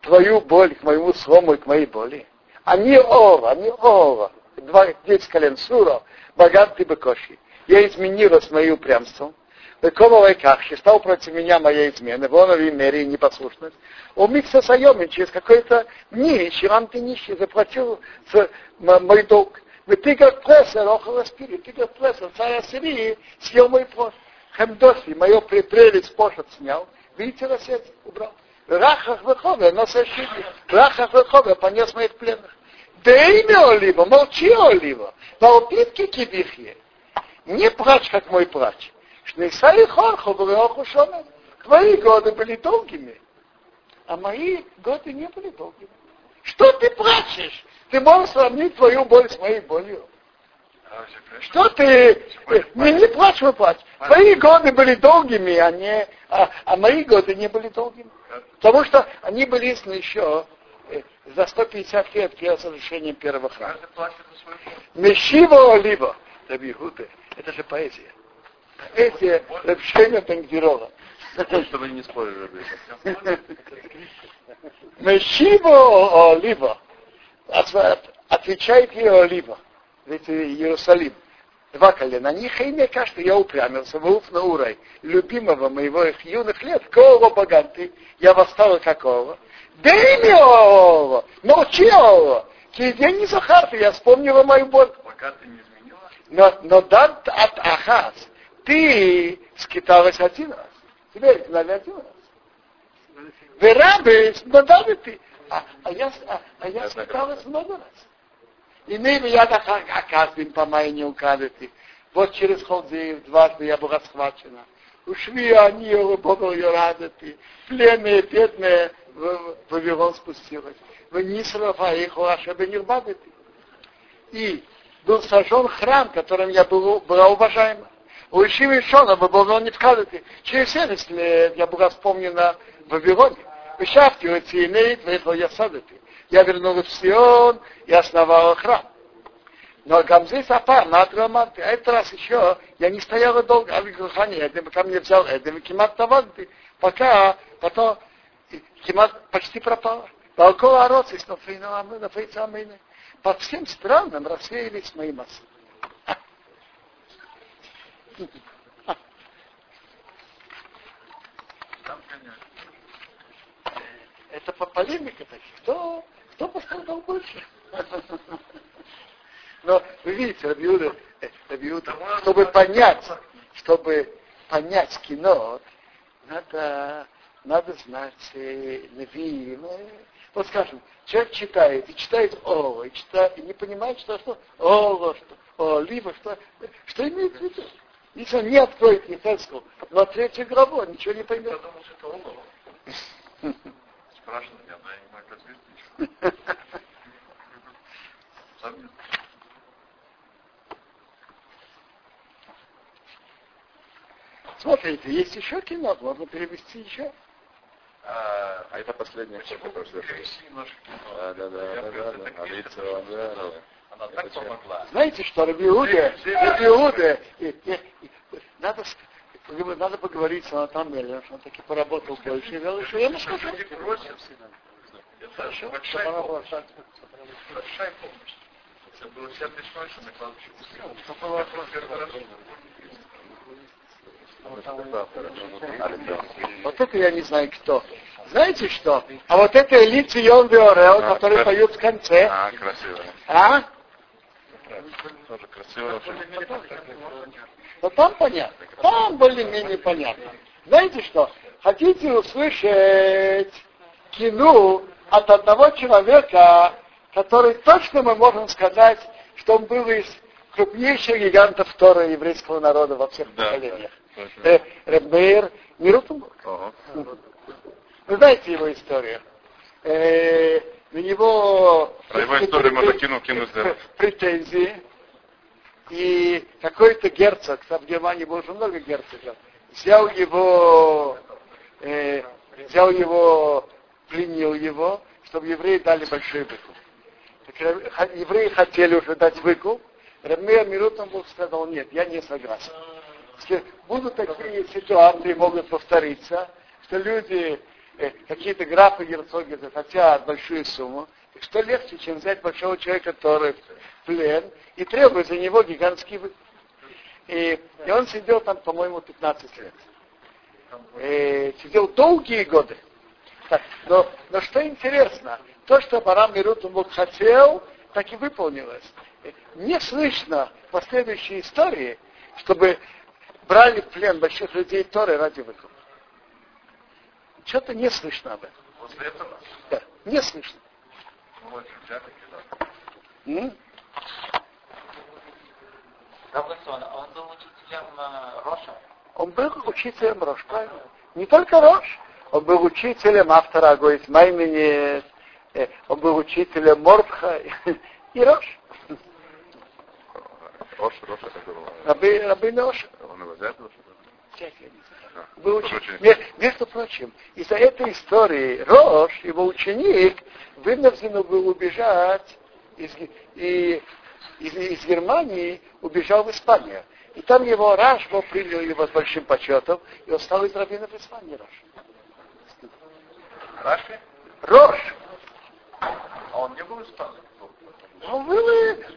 твою боль к моему слому и к моей боли. Они ова, они ова. Два, 10 колен сура, богат ты бекоши. Я изменилась мою упрямством. Векового как, стал против меня моя измена, вон в мере непослушность. Он микса сайоми через какой-то дни, чирам ты нищий, заплатил за мой долг. Вы ты как плесер, около спири, ты как плесер, царь Ассирии, съел мой плод. Хемдоси, мое прелесть пошет снял, видите, рассец, убрал. Рахах выхода, но сошли. Рахах выхода, понес моих пленных. Имя Олива, молчи Олива, по упитке кибихе. Не плачь, как мой плач. Шнейсали вреху шомен. Твои годы были долгими, а мои годы не были долгими. Что ты плачешь? Ты можешь сравнить твою боль с моей болью. Что ты? Не, не плачь, вы плачь. Твои годы были долгими, а, не, а, а мои годы не были долгими. Потому что они были еще э, за 150 лет перед совершением первого храма. Мешиво Олива. Рабихуты. Это же поэзия. Поэзия Рабшема Бенгдирова. Чтобы не спорили об этом. [laughs] Мешиво. От- Отвечает ей Олива. Ведь Иерусалим. Два колена. Они хейне что я упрямился, вылуп на урай, любимого моего их юных лет, кого богатый, я восстал какого. Имя молчи его, я не Захар, я вспомнила мою боль. Пока ты не изменила, Но, но дан от Ахаз, ты скиталась один раз. Тебя изгнали один раз. Вы рабы, но дали ты. А, а я, а, а я скиталась много раз. И ныне я Ахаз по моей не укажете. Вот через Холдеев дважды я была схвачена. Ушли они, Бога ее радости. Пленные, бедные, в в Вавилон спустилась. Вы не слова их вашего не бадите. И был сожжен храм, которым я был, была уважаема. У Ишивы Шона в Вавилоне вкалывали. Через 70 лет я была вспомнена в Вавилоне. В Шафте, у Циинейт, выехал я садати. Я вернулась в Сион и основала храм. Но Гамзы Сапар, Матраманты, а этот раз еще я не стояла долго, а Викухани, это ко мне взял, это Кимат Таванты, пока потом Кимат почти пропала. Балкова Ароцис, на Фейцамыне. По всем странам рассеялись мои массы. конечно. Это по полемика таких. Кто, кто пострадал больше? Но вы видите, Рабиуда, э, Рабиуда, чтобы понять, чтобы понять кино, надо, надо знать э, Левиим. э. Вот скажем, человек читает, и читает Ола, и, читает, и не понимает, что, что Ола, что О, либо что, что имеет в виду. Если он не откроет Ефеску, но третью главу, он ничего не Я поймет. думал, что это олово. [laughs] Спрашивают меня, но я не могу ответить. Смотрите, есть еще кино, можно перевести еще. А, а это последняя штука, которая кино. Да, да, да, да, да, это да. А лицо, да, да. Она так помогла. Знаете, что Рабиуде, Рабиуде, надо, надо поговорить с Анатом Меллером, что он таки поработал больше. Я ему скажу. Это большая помощь. Большая помощь. Это было вся весной, что на кладбище. А, лицо. Вот это я не знаю кто. Знаете что? А вот это Элит Йон Виорел, А, который да. поют в конце. А, красиво. А? Тоже красиво. Но там понятно. Там более-менее понятно. Знаете что? Хотите услышать кино от одного человека, который точно мы можем сказать, что он был из крупнейших гигантов второго еврейского народа во всех Да, поколениях. Да, Э. Ого. Вы знаете его историю. Э, меня него Про его историю можно кинуть, претензии. И какой-то герцог, там в Германии было уже много герцогов, взял его, э, взял его, пленил его, чтобы евреи дали большой выкуп. Так, евреи хотели уже дать выкуп, Рамея Мирутам сказал, нет, я не согласен. Будут такие ситуации, могут повториться, что люди, э, какие-то графы герцоги захотят большую сумму, так что легче, чем взять большого человека, который в плен, и требует за него гигантский. И, и он сидел там, по-моему, 15 лет. И э, сидел долгие годы. Но, но что интересно, то, что Барам Мирутумбук хотел, так и выполнилось. Не слышно в последующей истории, чтобы брали в плен больших людей Торы ради выкупа. Что-то не слышно об этом. После этого? Да, не слышно. Ну, вот, да. М? Равласон, он был учителем э, Роша. Он был учителем Рош, правильно? Не только Рош, он был учителем автора Агоит Маймени, э, он был учителем Мордха [laughs] и Рош. Рош, Рош, это было. Рабы Рош. Он не знаю. А, Ме- Между прочим, из-за этой истории Рош, его ученик, вынужден был убежать из, и, из, из Германии, убежал в Испанию. И там его Рашбо принял его с большим почетом, и он стал из раввинов Испании Рош. Раши? Рош! А он не был испанцем? Он был,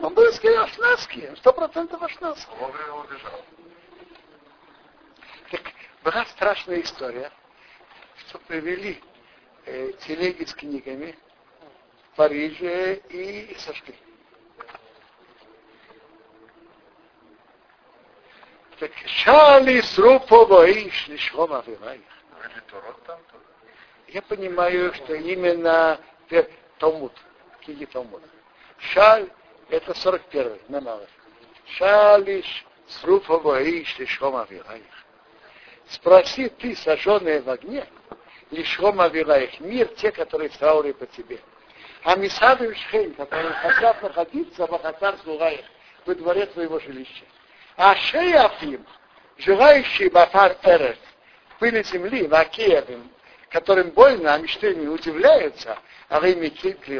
он был скорее ашназский, сто процентов ашназский. Вовремя убежал. Так была страшная история, что привели э, телеги с книгами в Париже и сожгли. Так шали. Или Торот там? то- Я понимаю, что именно Талмуд, книги Талмуда. Шаль, это 41-й, Мемалев. Шалиш срупово и шлишхом авирай. Спроси ты, сожженные в огне, лишхом авираих, мир, те, которые в по тебе. А Мисаду Шхейн, которые хотят находиться в Ахатар Зураих, во дворе твоего жилища. А Шеяфим, желающие Бафар Эрес, пыли земли, Вакеевым, которым больно, а мечтами удивляются, а вы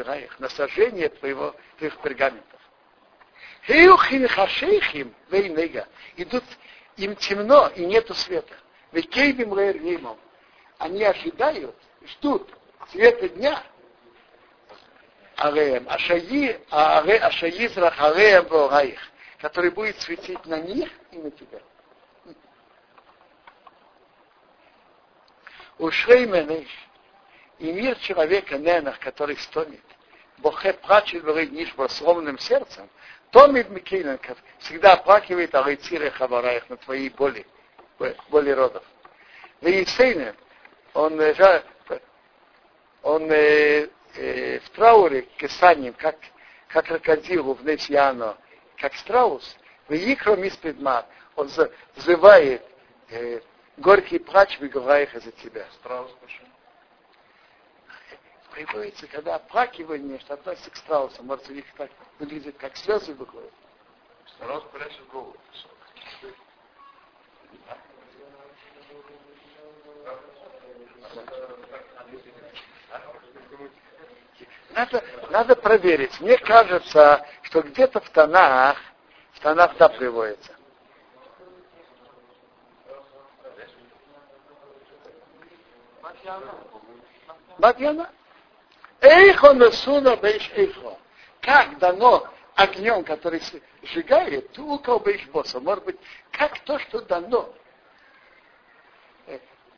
Раих, на сожжение твоего, твоих пергаментов. Хеюхин хашейхим вейнега. Идут, им темно и нету света. Векейбим лейрнимом. Они ожидают, ждут света дня. Ареем, Ашаи, Аре, Ашаизрах, Ареем Вораих, который будет светить на них и на тебя. Ушрей Менеш, и мир человека Ненах, который стонет, Бохе плачет нишба с ровным сердцем, Томид Микинен, всегда оплакивает Арейциры Хавараях на твои боли, боли родов. Вейсейнен, он, э, он э, э, в трауре кесаним, как, как крокодилу в Несьяно, как страус, в Икро Миспедма, он за- взывает э, горький плач в Игавраях из-за тебя. Страус пошел. Приводится, когда оплакивание, что относится к страусу, может, у них так выглядит, как слезы выходят. Страус прячет голову. Надо, надо проверить. Мне кажется, что где-то в тонах, в тонах да приводится. Бадьяна. Эйхо насуна бейш эйхо. Как дано огнем, который сжигает, тука бейш боса. Может быть, как то, что дано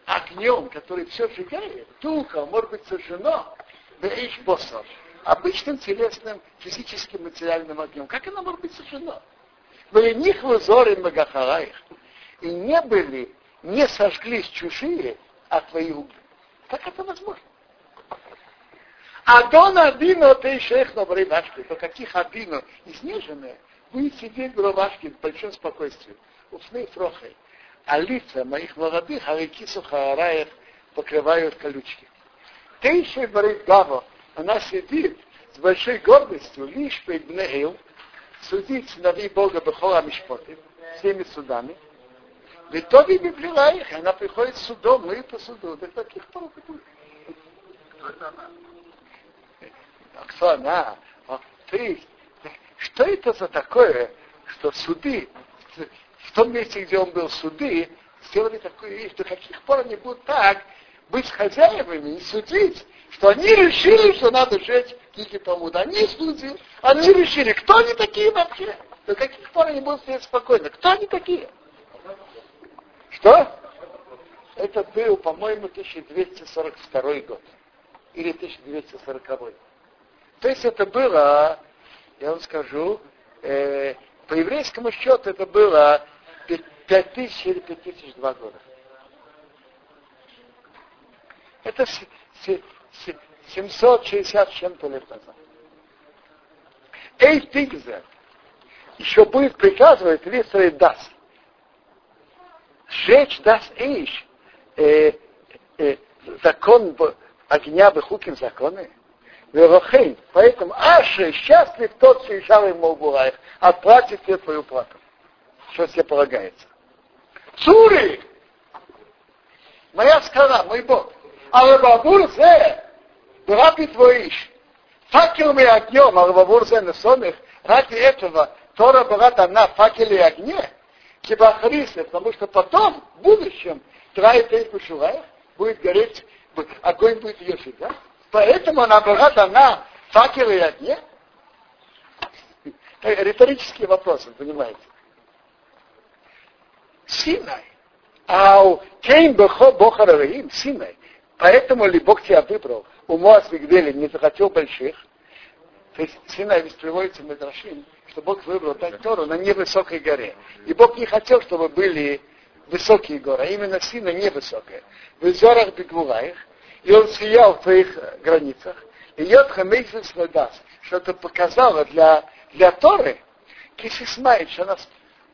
огнем, который все сжигает, тука, может быть, сожжено бейш боса. Обычным телесным, физическим, материальным огнем. Как оно может быть сожжено? Были них в узоре Магахараих. И не были, не сожглись чужие, а твои угли. Как это возможно? Адон Адино ты шейх на Башки, то каких Адино изнеженные, будет сидеть в рубашке в большом спокойствии. Устные фрохой. А лица моих молодых, Арикису Хараев покрывают колючки. Тейши говорит Гаво, она сидит с большой гордостью лишь перед Бнеил судить сыновей Бога Бехола Мишпоты всеми судами. В итоге Библия их, она приходит судом, мы по суду. До таких пор Кто это она? Она? То есть, что это за такое, что суды, в том месте, где он был суды, сделали такую вещь, до каких пор они будут так быть хозяевами и судить, что они решили, что надо жить Кики Талмуд. Они судили, они решили, кто они такие вообще? До каких пор они будут сидеть спокойно? Кто они такие? Что? Это был, по-моему, 1242 год. Или 1240. То есть это было, я вам скажу, э, по еврейскому счету это было 5000 или 5002 года. Это 760 чем-то лет назад. Эй, Тигзе, еще будет приказывать Лисра даст. Сжечь даст Эйш, э, э, закон огня Бехуким законы. Верохим. Поэтому Аши счастлив тот, что Ишар ему Бурайх. Отплатит тебе твою плату. Что тебе полагается. Цури! Моя страна, мой Бог. А Рабабур зе, раби твоиш. Факелами огнем, а Рабабур зе на сомих. Ради этого Тора была дана факеле и огне. Типа Кибахрисы, потому что потом, в будущем, Трай Тейпушураев будет гореть, огонь будет ее всегда. Поэтому она была дана факелы и огне. Риторические вопросы, понимаете. Синай. У Кейн Бохараим, Синай, Поэтому ли Бог тебя выбрал? У Моас Мигдели не захотел больших. То есть Синай ведь приводится в Медрашим, что Бог выбрал Тору на невысокой горе. И Бог не хотел, чтобы были высокие горы, а именно Сина невысокая. В Изорах Бегвулаях, и он сиял в твоих границах. И Йодха Мейзис даст, что это показало для, для Торы, Кисисмайт, что она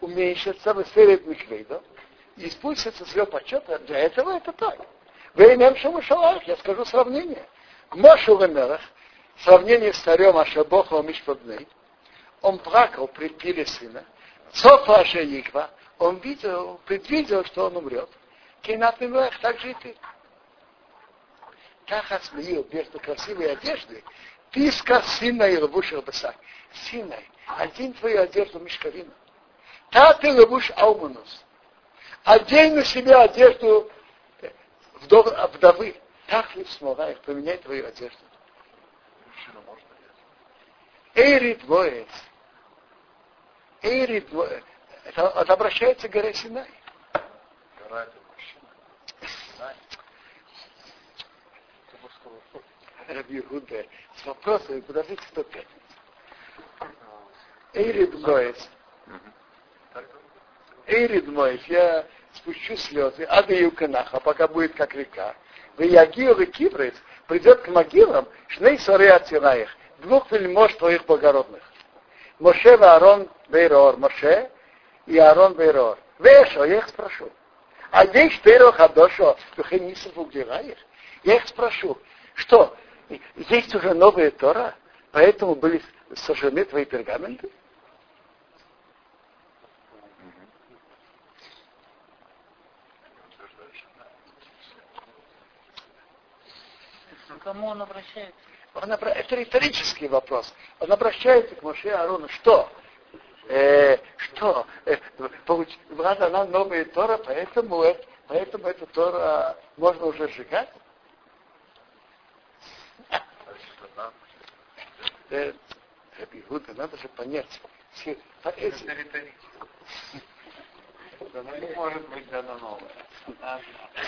уменьшится, высерит Миквейдо, и спустится с ее почета. Для этого это так. Вейнем Шамашалах, я скажу сравнение. Мошу Венерах, сравнение с царем Ашабоха Мишпадней, он плакал при пиле сына. Цофа Ашаиква, он видел, предвидел, что он умрет. Кейнат Мимлех, так же и ты. Так осмеил вместо красивой одежды, писка сына и лабушер басак. Синай, одень твою одежду мешковину. Та ты лабуш ауманус. Одень на себя одежду вдов, вдовы, так ли смогла их поменять твою одежду? Эйрит воец. Эйрит воец. Это, это обращается к горе Синай. Гора это Раби Гуде, с вопросами подождите 105. Эйрит Моэс. Эйрит Моэс, я спущу слезы, а до Юканаха, пока будет как река. В Ягио и Кибрец придет к могилам Шней Соры Ацираих, двух вельмож твоих благородных. Моше и Аарон Бейрор. Моше и Аарон Бейрор. Вешо, я их спрошу. А здесь Перо Хадошо, Тухенисов Угдираих. Я их спрошу, что, есть уже новая Тора, поэтому были сожжены твои пергаменты? кому он обращается? Он обра... Это риторический вопрос. Он обращается к Моше Арону. Что? Э, что? Э, получ... она новая Тора, поэтому, э, поэтому эту Тора можно уже сжигать? Э, Иуда, надо же понять. Все, это риторически. Это не может быть дано новое.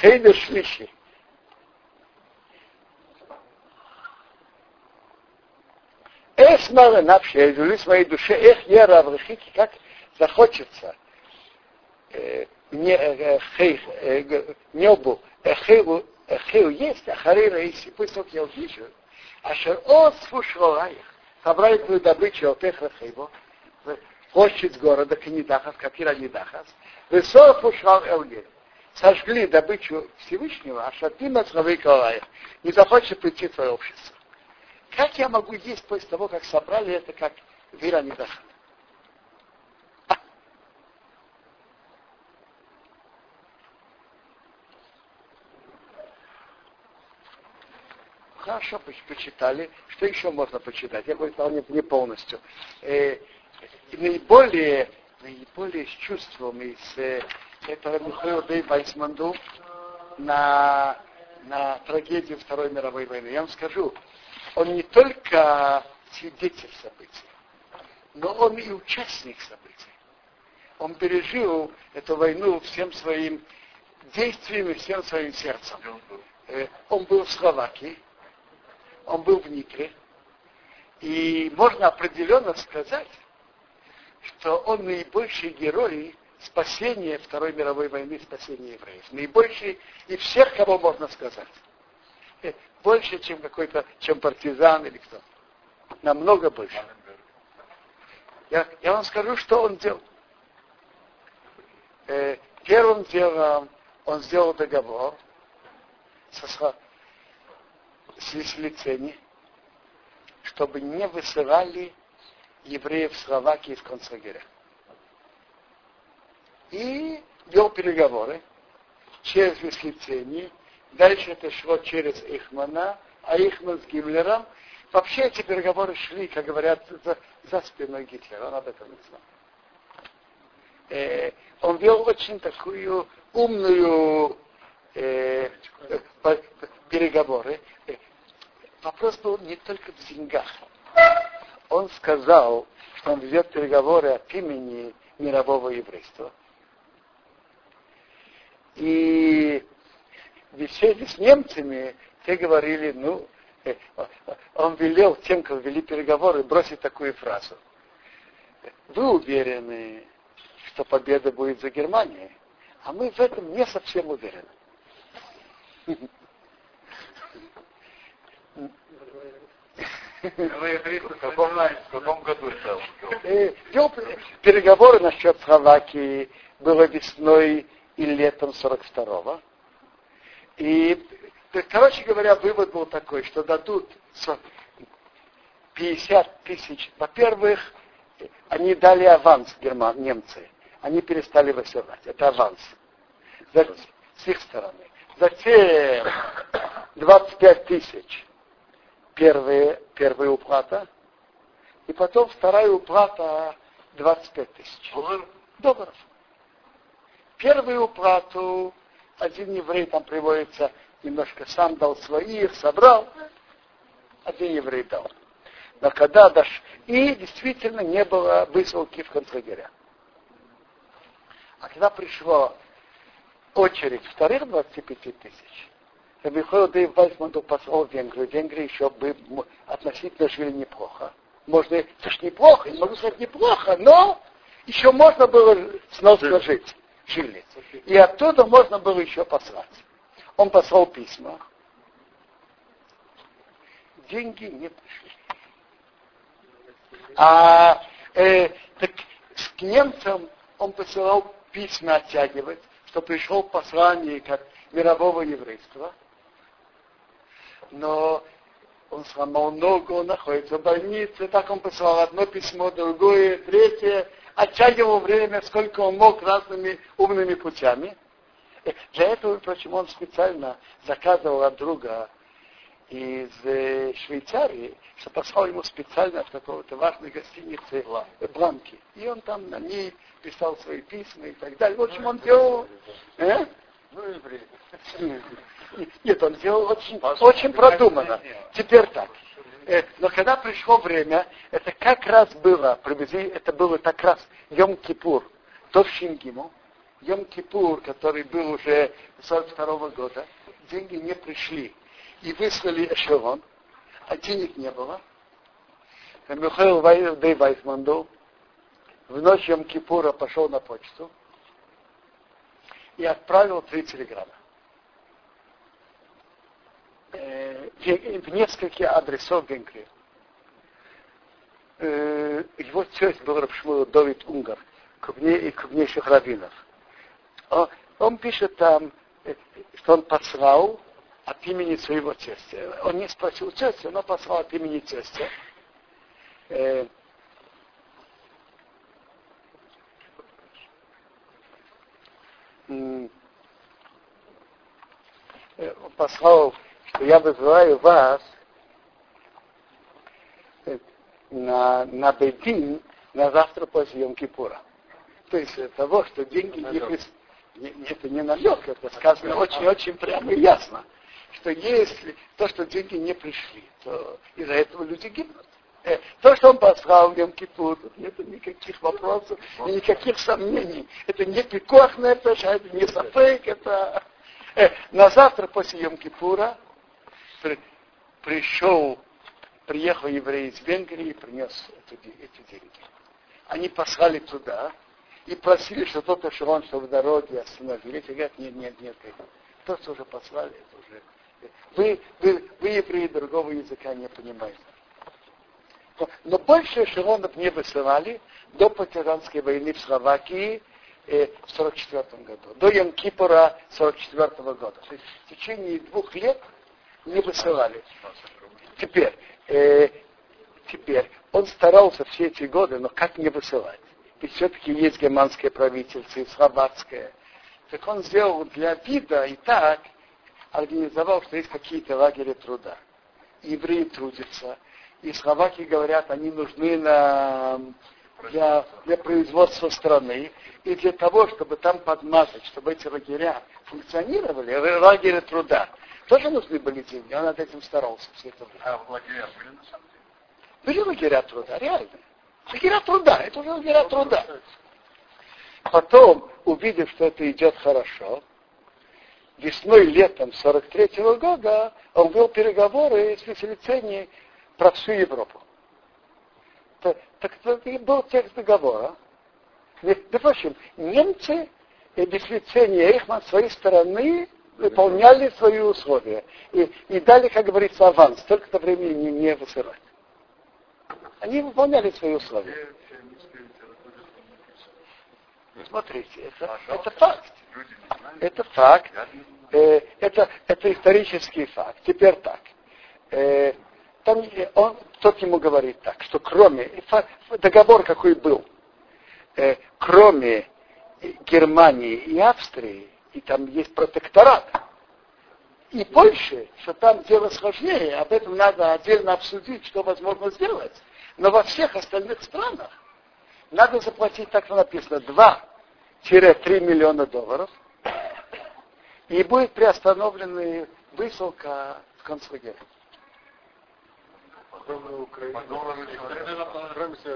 Хейдер Шлиши. Эсмара навши, я изули своей душе, эх, я раврахики, как захочется э, э, э, небу, эхеу, эхеу есть, а харей раиси, пусть только я увижу, а шер от спушроаих, собрали твою добычу от эх рахейбо, площадь города Канидахас, Капира Нидахас, высор пушрал Элгель, сожгли добычу Всевышнего, а шатима славы не захочет прийти в твое общество. как я могу есть после того, как собрали это, как вера не Хорошо, почитали. Что еще можно почитать? Я сказал, нет, не полностью. Э, наиболее, наиболее с чувством из э, этого Михаила Дей Вайсманду на, на трагедию Второй мировой войны. Я вам скажу, он не только свидетель событий, но он и участник событий. Он пережил эту войну всем своим действием и всем своим сердцем. Э, он был в Словакии, он был в Никре. И можно определенно сказать, что он наибольший герой спасения Второй мировой войны, спасения евреев. Наибольший и всех, кого можно сказать. Э, больше, чем какой-то, чем партизан или кто. Намного больше. Я, я вам скажу, что он делал. Э, первым делом он сделал договор со, с Веселицени, чтобы не высылали евреев в Словакии в концлагеря. И вел переговоры через Веслицени. Дальше это шло через Ихмана, а Ихман с Гиммлером. Вообще эти переговоры шли, как говорят, за, за спиной Гитлера. Он об этом не знал. Э, он вел очень такую умную э, переговоры. Вопрос был не только в деньгах. Он сказал, что он ведет переговоры от имени мирового еврейства. И беседе с немцами те говорили, ну, э, он велел тем, кто вели переговоры, бросить такую фразу. Вы уверены, что победа будет за Германией, а мы в этом не совсем уверены. В каком, году это? Э, переговоры насчет Словакии было весной и летом 42-го. И, короче говоря, вывод был такой, что дадут 50 тысяч. Во-первых, они дали аванс герман, немцы. Они перестали высылать. Это аванс. С их стороны. Затем 25 тысяч первые, первая уплата, и потом вторая уплата 25 тысяч долларов. Первую уплату один еврей там приводится, немножко сам дал своих, собрал, один еврей дал. Но когда дашь... И действительно не было высылки в концлагеря. А когда пришло очередь вторых 25 тысяч, Михаил Дейв Вайсманду послал в Венгрию. Венгрия еще бы относительно жили неплохо. Можно, это ж неплохо, не могу сказать неплохо, но еще можно было сносно жить. Жили. И оттуда можно было еще послать. Он послал письма. Деньги не пришли. А э, так к немцам он посылал письма оттягивать, что пришел послание как мирового еврейства – но он сломал ногу, он находится в больнице, так он посылал одно письмо, другое, третье, оттягивал время, сколько он мог разными умными путями. Для этого, впрочем, он специально заказывал от друга из Швейцарии, что послал ему специально в какой-то важной гостинице бланки. И он там на ней писал свои письма и так далее. В общем, он делал... Э? Ну, нет, он делал очень, очень продуманно. Теперь так. Э, но когда пришло время, это как раз было, приблизительно, это было как раз Йом-Кипур, тот Шингиму, Йом-Кипур, который был уже 42 -го года, деньги не пришли. И выслали эшелон, а денег не было. Михаил Дей Вайсманду в ночь Йом-Кипура пошел на почту и отправил три телеграмма. Э, в нескольких адресов Венгрии. Э, его тесть был Рабшмуэл Давид Унгар, крупнее, крупнейших раввинов. Он пишет там, э, что он послал от имени своего тестя. Он не спросил тестя, но послал от имени тестя. Э, э, послал, что я вызываю вас э, на, на Бедин на завтра после Йом-Кипура. То есть того, что деньги не, не, это не намек, это сказано очень-очень прямо и ясно, что если то, что деньги не пришли, то из-за этого люди гибнут. Э, то, что он послал в Йом-Кипур, нет никаких вопросов, никаких сомнений. Это не пикохная это не сафейк, это... На завтра после Йом-Кипура при, пришел, приехал еврей из Венгрии и принес эти, эти деньги. Они послали туда, и просили, что тот эшелон, что в дороге остановили. Эти говорят, нет, нет, нет, то, что уже послали, это уже... Вы, вы, вы евреи другого языка не понимаете. Но больше эшелонов не высылали до партизанской войны в Словакии э, в 1944 году, до Янкипора 1944 года. То есть в течение двух лет не высылали. Теперь, э, теперь он старался все эти годы, но как не высылать? и все-таки есть германское правительство, и словацкое. Так он сделал для вида и так, организовал, что есть какие-то лагеря труда. Евреи трудятся, и словаки говорят, они нужны на, для, для производства страны, и для того, чтобы там подмазать, чтобы эти лагеря функционировали, лагеря труда, тоже нужны были деньги, он над этим старался все это время. А в лагерях были на самом деле? Были лагеря труда, реально. Лагеря труда, это уже лагеря труда. Потом, увидев, что это идет хорошо, весной, летом 43 -го года он вел переговоры с Веселиценией про всю Европу. Так, так это был текст договора. Между прочим, немцы и Веселицения и Эйхман с своей стороны выполняли свои условия. И, и дали, как говорится, аванс, только-то времени не, не высылать. Они выполняли свои условия. Смотрите, это, это факт. Это факт. Э, это, это исторический факт. Теперь так. Э, там он, тот ему говорит так, что кроме, договор какой был, э, кроме Германии и Австрии, и там есть протекторат, и Польши, что там дело сложнее, об этом надо отдельно обсудить, что возможно сделать. Но во всех остальных странах надо заплатить, так написано, 2-3 миллиона долларов, и будет приостановлена высылка в концлагерь.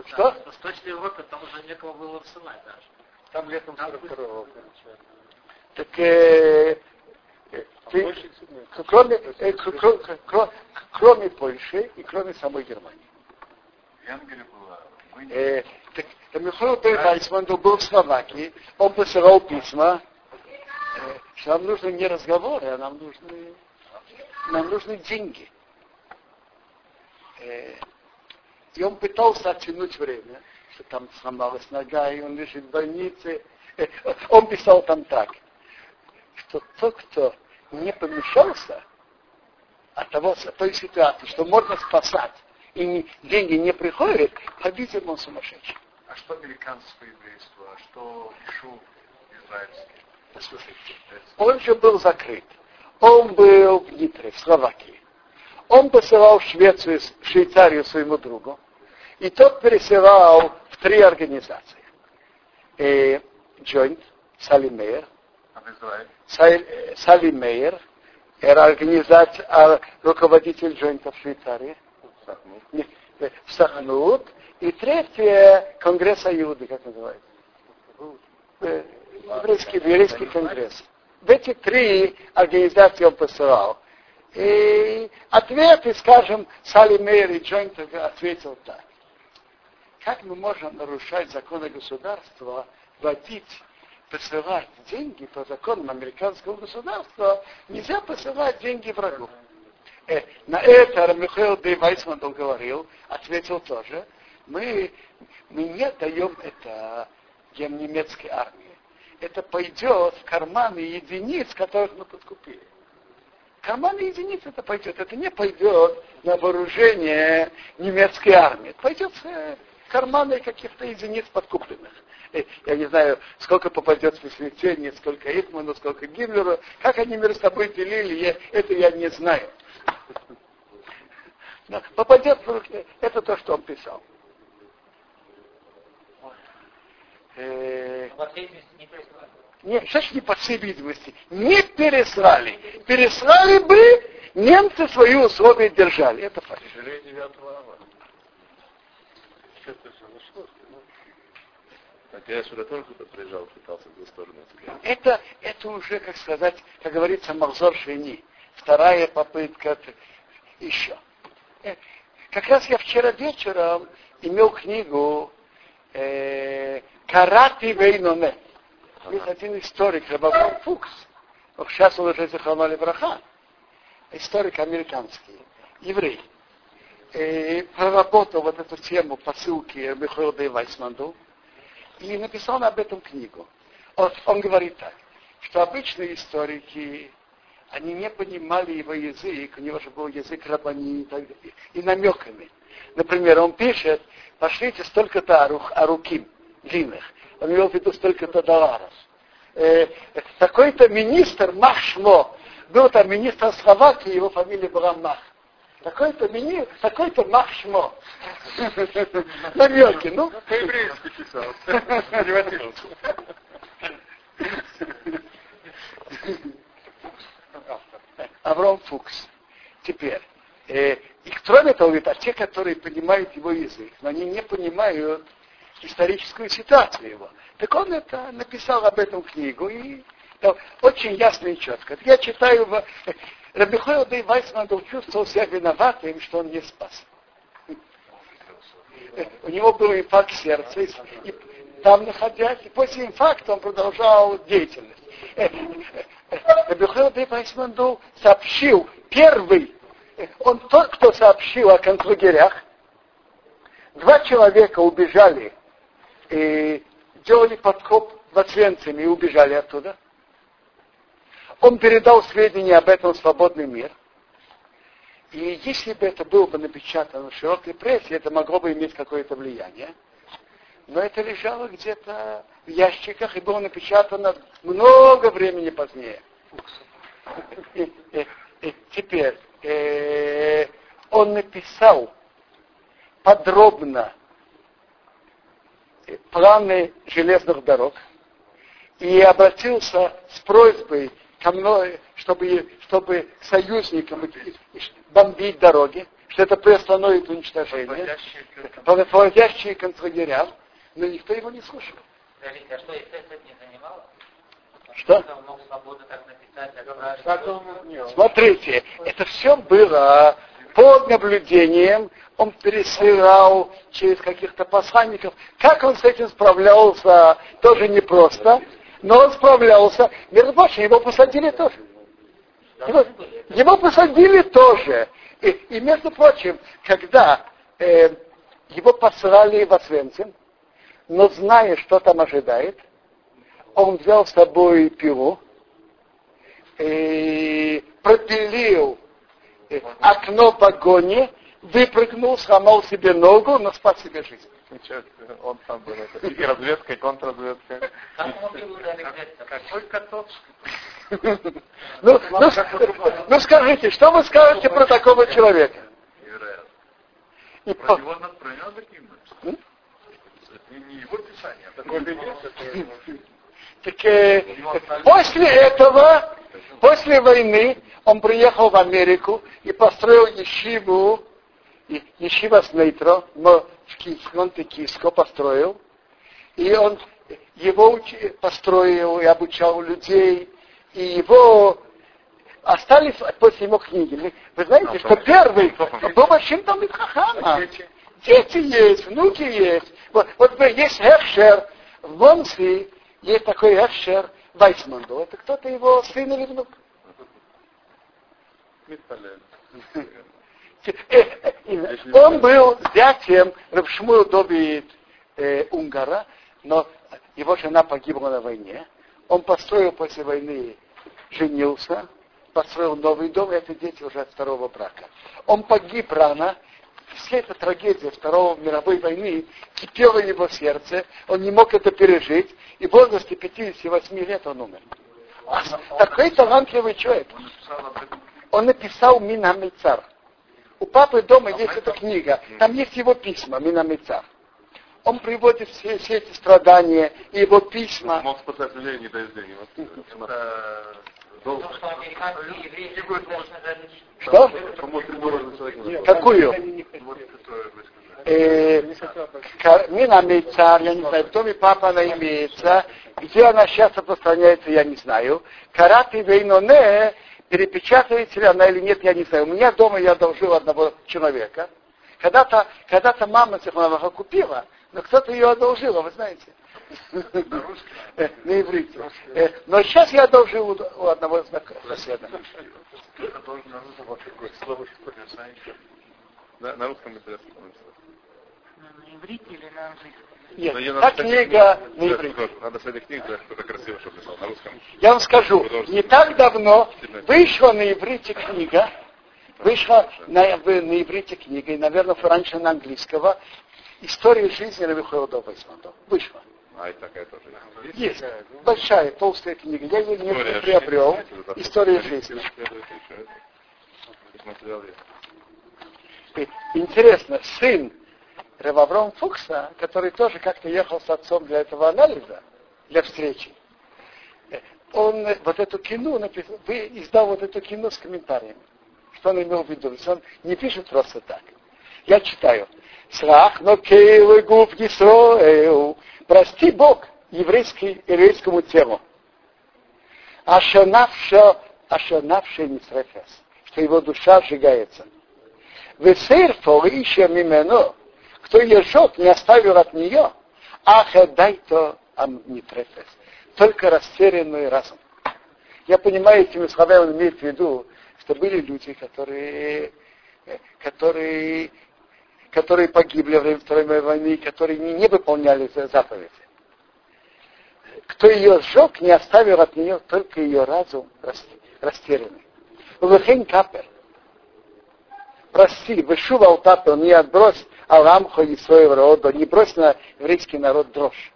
Что? В Восточной Европе там уже некого было высылать даже. Там летом 42-го Так э, э ты, кроме, э, кроме, кроме Польши и кроме самой Германии. Э, так, Михаил Вайсман был в Словакии, он посылал письма, э, что нам нужны не разговоры, а нам нужны, нам нужны деньги. Э, и он пытался оттянуть время, что там сломалась нога, и он лежит в больнице. Э, он писал там так, что тот, кто не помешался от того, от той ситуации, что можно спасать и деньги не приходят, по-видимому, он сумасшедший. А что американское еврейство, а что Ишу израильский? Послушайте, он же был закрыт. Он был в Нитре, в Словакии. Он посылал в Швецию, в Швейцарию своему другу, и тот пересылал в три организации. Э, Joint, Салли Салли Мейер, организация, руководитель Джойнта в Швейцарии, в Сахнут. И третье, Конгресс Аюды, как называется? Еврейский, еврейский конгресс. В эти три организации он посылал. И ответы, скажем, Салли Мейер и Джойнт ответил так. Как мы можем нарушать законы государства, вводить, посылать деньги по законам американского государства, нельзя посылать деньги врагу. Э, на это Михаил Дей Вайсман говорил, ответил тоже, мы, мы не даем это немецкой армии. Это пойдет в карманы единиц, которых мы подкупили. Карманные единицы это пойдет. Это не пойдет на вооружение немецкой армии. Это пойдет карманы каких-то единиц подкупленных. Э, я не знаю, сколько попадет в Смитение, сколько Эйхману, сколько Гиммлеру. Как они между собой делили, я, это я не знаю. [laughs] Но попадет в руки. Это то, что он писал. Э, нет, ж не по всей видимости? Не переслали. Переслали бы, немцы свои условия держали. Это факт. А я сюда тоже кто-то приезжал, пытался в эту сторону. Это, это уже, как сказать, как говорится, Махзор Шини. Вторая попытка еще. Э, как раз я вчера вечером имел книгу э, Карати Вейноне. Есть один историк, Рабабон Фукс. Сейчас он уже захололи браха. Историк американский, еврей. И проработал вот эту тему посылки Михаила Вайсманду и написал об этом книгу. Он, он говорит так, что обычные историки, они не понимали его язык, у него же был язык рабани и, так далее, и намеками. Например, он пишет, пошлите столько-то аруким длинных. Он имел в виду столько-то долларов. Э, такой-то министр Махшмо, был там министр Словакии, его фамилия была Мах. Такой-то мини, такой-то Махшмо. Намеки, ну. По-еврейски писал. Авром Фукс. Теперь. Э, и кроме того, говорит, а те, которые понимают его язык, но они не понимают историческую ситуацию его. Так он это написал об этом книгу и да, очень ясно и четко. Я читаю Рабихой Дей Вайсман чувствовал себя виноватым, что он не спас. У него был инфаркт сердца, и там находясь, и после инфаркта он продолжал деятельность. Рабихой Дей Вайсман сообщил первый, он тот, кто сообщил о концлагерях, два человека убежали и делали подкоп в Освенциме и убежали оттуда – он передал сведения об этом в свободный мир. И если бы это было бы напечатано в широкой прессе, это могло бы иметь какое-то влияние. Но это лежало где-то в ящиках и было напечатано много времени позднее. Теперь э, он написал подробно планы железных дорог и обратился с просьбой ко мной, чтобы, чтобы союзникам бомбить дороги, что это приостановит уничтожение, проводящие концлагеря, но никто его не слушал. А что СССР не занимало? Что? Смотрите, это все было под наблюдением, он пересылал через каких-то посланников. Как он с этим справлялся, тоже непросто но он справлялся. Между прочим, его посадили тоже. Его, его посадили тоже. И, и между прочим, когда э, его послали в Освенцим, но зная, что там ожидает, он взял с собой пилу, и пропилил э, окно вагоне, выпрыгнул, сломал себе ногу, но спас себе жизнь. Ничего, он там был. Это и разведка, и контрразведка. Какой? Ну, ну, ну скажите, что вы скажете про такого человека? И про него надо про него таким не, не его писание, а такое есть. Так э, после этого, после войны, он приехал в Америку и построил ешиву, ешива Снейтро, в Киеве, он Киевско построил, и он его построил и обучал людей, и его остались после его книги. Вы знаете, ну, что первый был большим там Хахама. Дети есть, внуки есть. Вот, вот есть Хершер в Монси, есть такой Хершер Вайсманду. Это кто-то его сын или внук. [laughs] Он был зятем Рабшмуил Доби э, Унгара, но его жена погибла на войне. Он построил после войны, женился, построил новый дом, и это дети уже от второго брака. Он погиб рано, вся эта трагедия Второй мировой войны кипела в его сердце, он не мог это пережить, и в возрасте 58 лет он умер. Такой талантливый человек. Он написал Минамицар. У папы дома есть эта книга, там есть его письма, Минамицар. Он приводит все, все эти страдания и его письма. Мог спасать людей, не дает денег. Что? Какую? Э, Мина Мейцар, я не знаю, в доме папа она имеется, где она сейчас распространяется, я не знаю. Караты Вейноне, перепечатывается ли она или нет, я не знаю. У меня дома я одолжил одного человека. Когда-то когда мама Цехманаха купила, но кто-то ее одолжил, а вы знаете. На иврите. Э, но сейчас я одолжил у одного соседа. На русском интересно. На иврите или на английском? Нет, та книга на иврите. Надо с этой книгой, что-то красиво, чтобы писал на русском. Я вам скажу, не так давно вышла на иврите книга, вышла на, на иврите книга, и, наверное, раньше на английского, «История жизни Равихоэлда Вейсмана». Вышла. А, и такая тоже есть. Есть. Большая, толстая книга. Я ее не приобрел. История жизни. Есть. Интересно, сын Ревавром Фукса, который тоже как-то ехал с отцом для этого анализа, для встречи, он вот эту кино написал, издал вот эту кино с комментариями. Что он имел в виду? Он не пишет просто так. Я читаю. Срах, но кейлы губ не Прости Бог еврейский, еврейскому телу. Ашанавше, ашанавше не что его душа сжигается. Весейр форища мимено, кто ее жег, не оставил от нее, ах, дай то не трефес. Только растерянный разум. Я понимаю, этими словами он имеет в виду, что были люди, которые, которые, которые погибли во время Второй мировой войны, которые не, не выполняли заповеди. Кто ее сжег, не оставил от нее только ее разум растерянный. Улыхин капер. Прости, вышува алтапер, не отбрось Аламхо и своего рода, не брось на еврейский народ дрожь.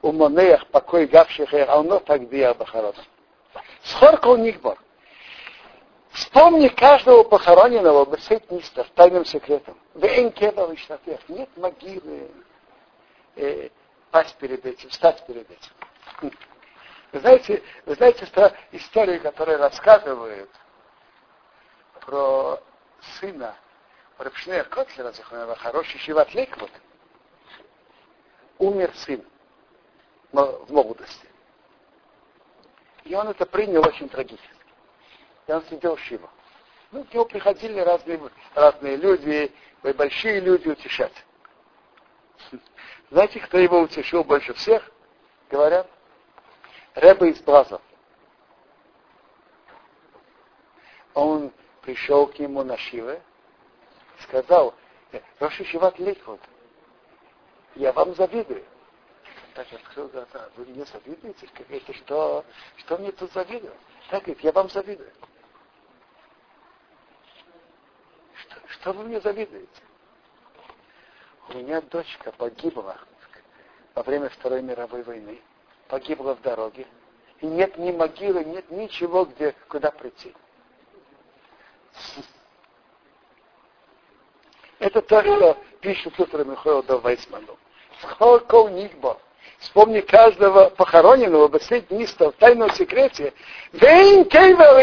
У Монеях покой гавших равно так биях бахарот. Схоркал Нигбор. Вспомни каждого похороненного бесет нистов, тайным секретом. Нет могилы. Э, пасть перед этим, встать перед этим. Вы знаете, вы знаете историю, которую рассказывают про сына Рапшнея Котлера, хороший Шиват Лейквот, умер сын в молодости. И он это принял очень трагически. И он сидел Шива. Ну, к нему приходили разные, разные люди, большие люди утешать. Знаете, кто его утешил больше всех? Говорят, Рэба из Бразов. Он пришел к нему на Шиве, сказал, Роши Шиват Лейкот, я вам завидую. Так открыл глаза, вы мне завидуете? Говорите, что, что мне тут завидую? Так говорит, я вам завидую. Что, что вы мне завидуете? У меня дочка погибла во время Второй мировой войны. Погибла в дороге. И нет ни могилы, нет ничего, где, куда прийти. Это то, что пишет Сутра Михаил Вайсману. Сколько Нигбо. Вспомни каждого похороненного бассейниста в тайном секрете.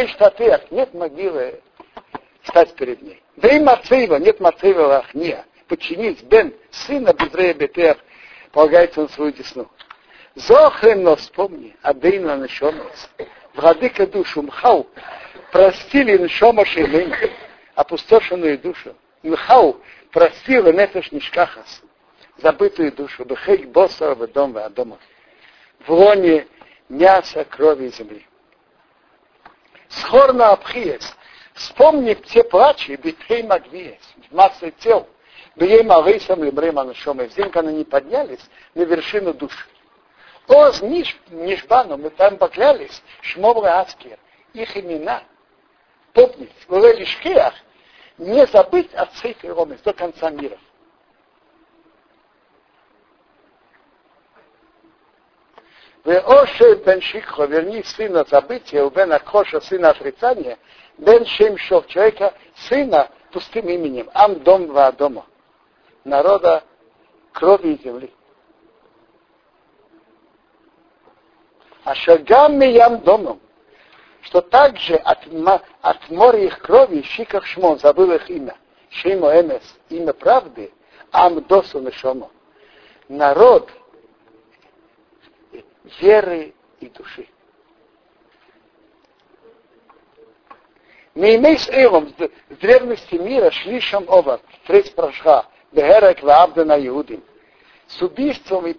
Штатех. Нет могилы стать перед ней. Вейн Мацеева. Нет Мацеева Лахния. Подчинить Бен, сына Бедрея Бетер, полагается на свою десну. Зохрен, но вспомни, Адейна Нашомец. Владыка душу Мхау простили Нашома Шелень, опустошенную душу. Мхау простил Нефеш Нишкахас, забытую душу, Бехейк Босса, дом в Адома, в лоне мяса, крови и земли. Схорно Абхиес, вспомни те плачи, битей Магвиес, массы тел, Бей Мавейсам Лебрем Анашома, в день, когда они поднялись на вершину души. Оз Ниш, Нишбану, мы там поклялись, Шмовра Аскер, их имена. Помнить, в Лелишкеях, не забыть от Сейфа Ромес до конца мира. Оше бен Шикхо, верни сына забытия, у бен Акоша сына отрицания, бен Шемшов, человека, сына пустым именем, Ам дом два дома, народа крови и земли. А шагам ям домом, что также от, от моря их крови Шиках Шмон, забыл их имя, Шимо Эмес, имя правды, Ам Досу Нешомо. Народ веры и души. Не имей с Эйлом в древности мира шлишам ова, треть прошла, бехерек ваабда на Иудим, с убийством и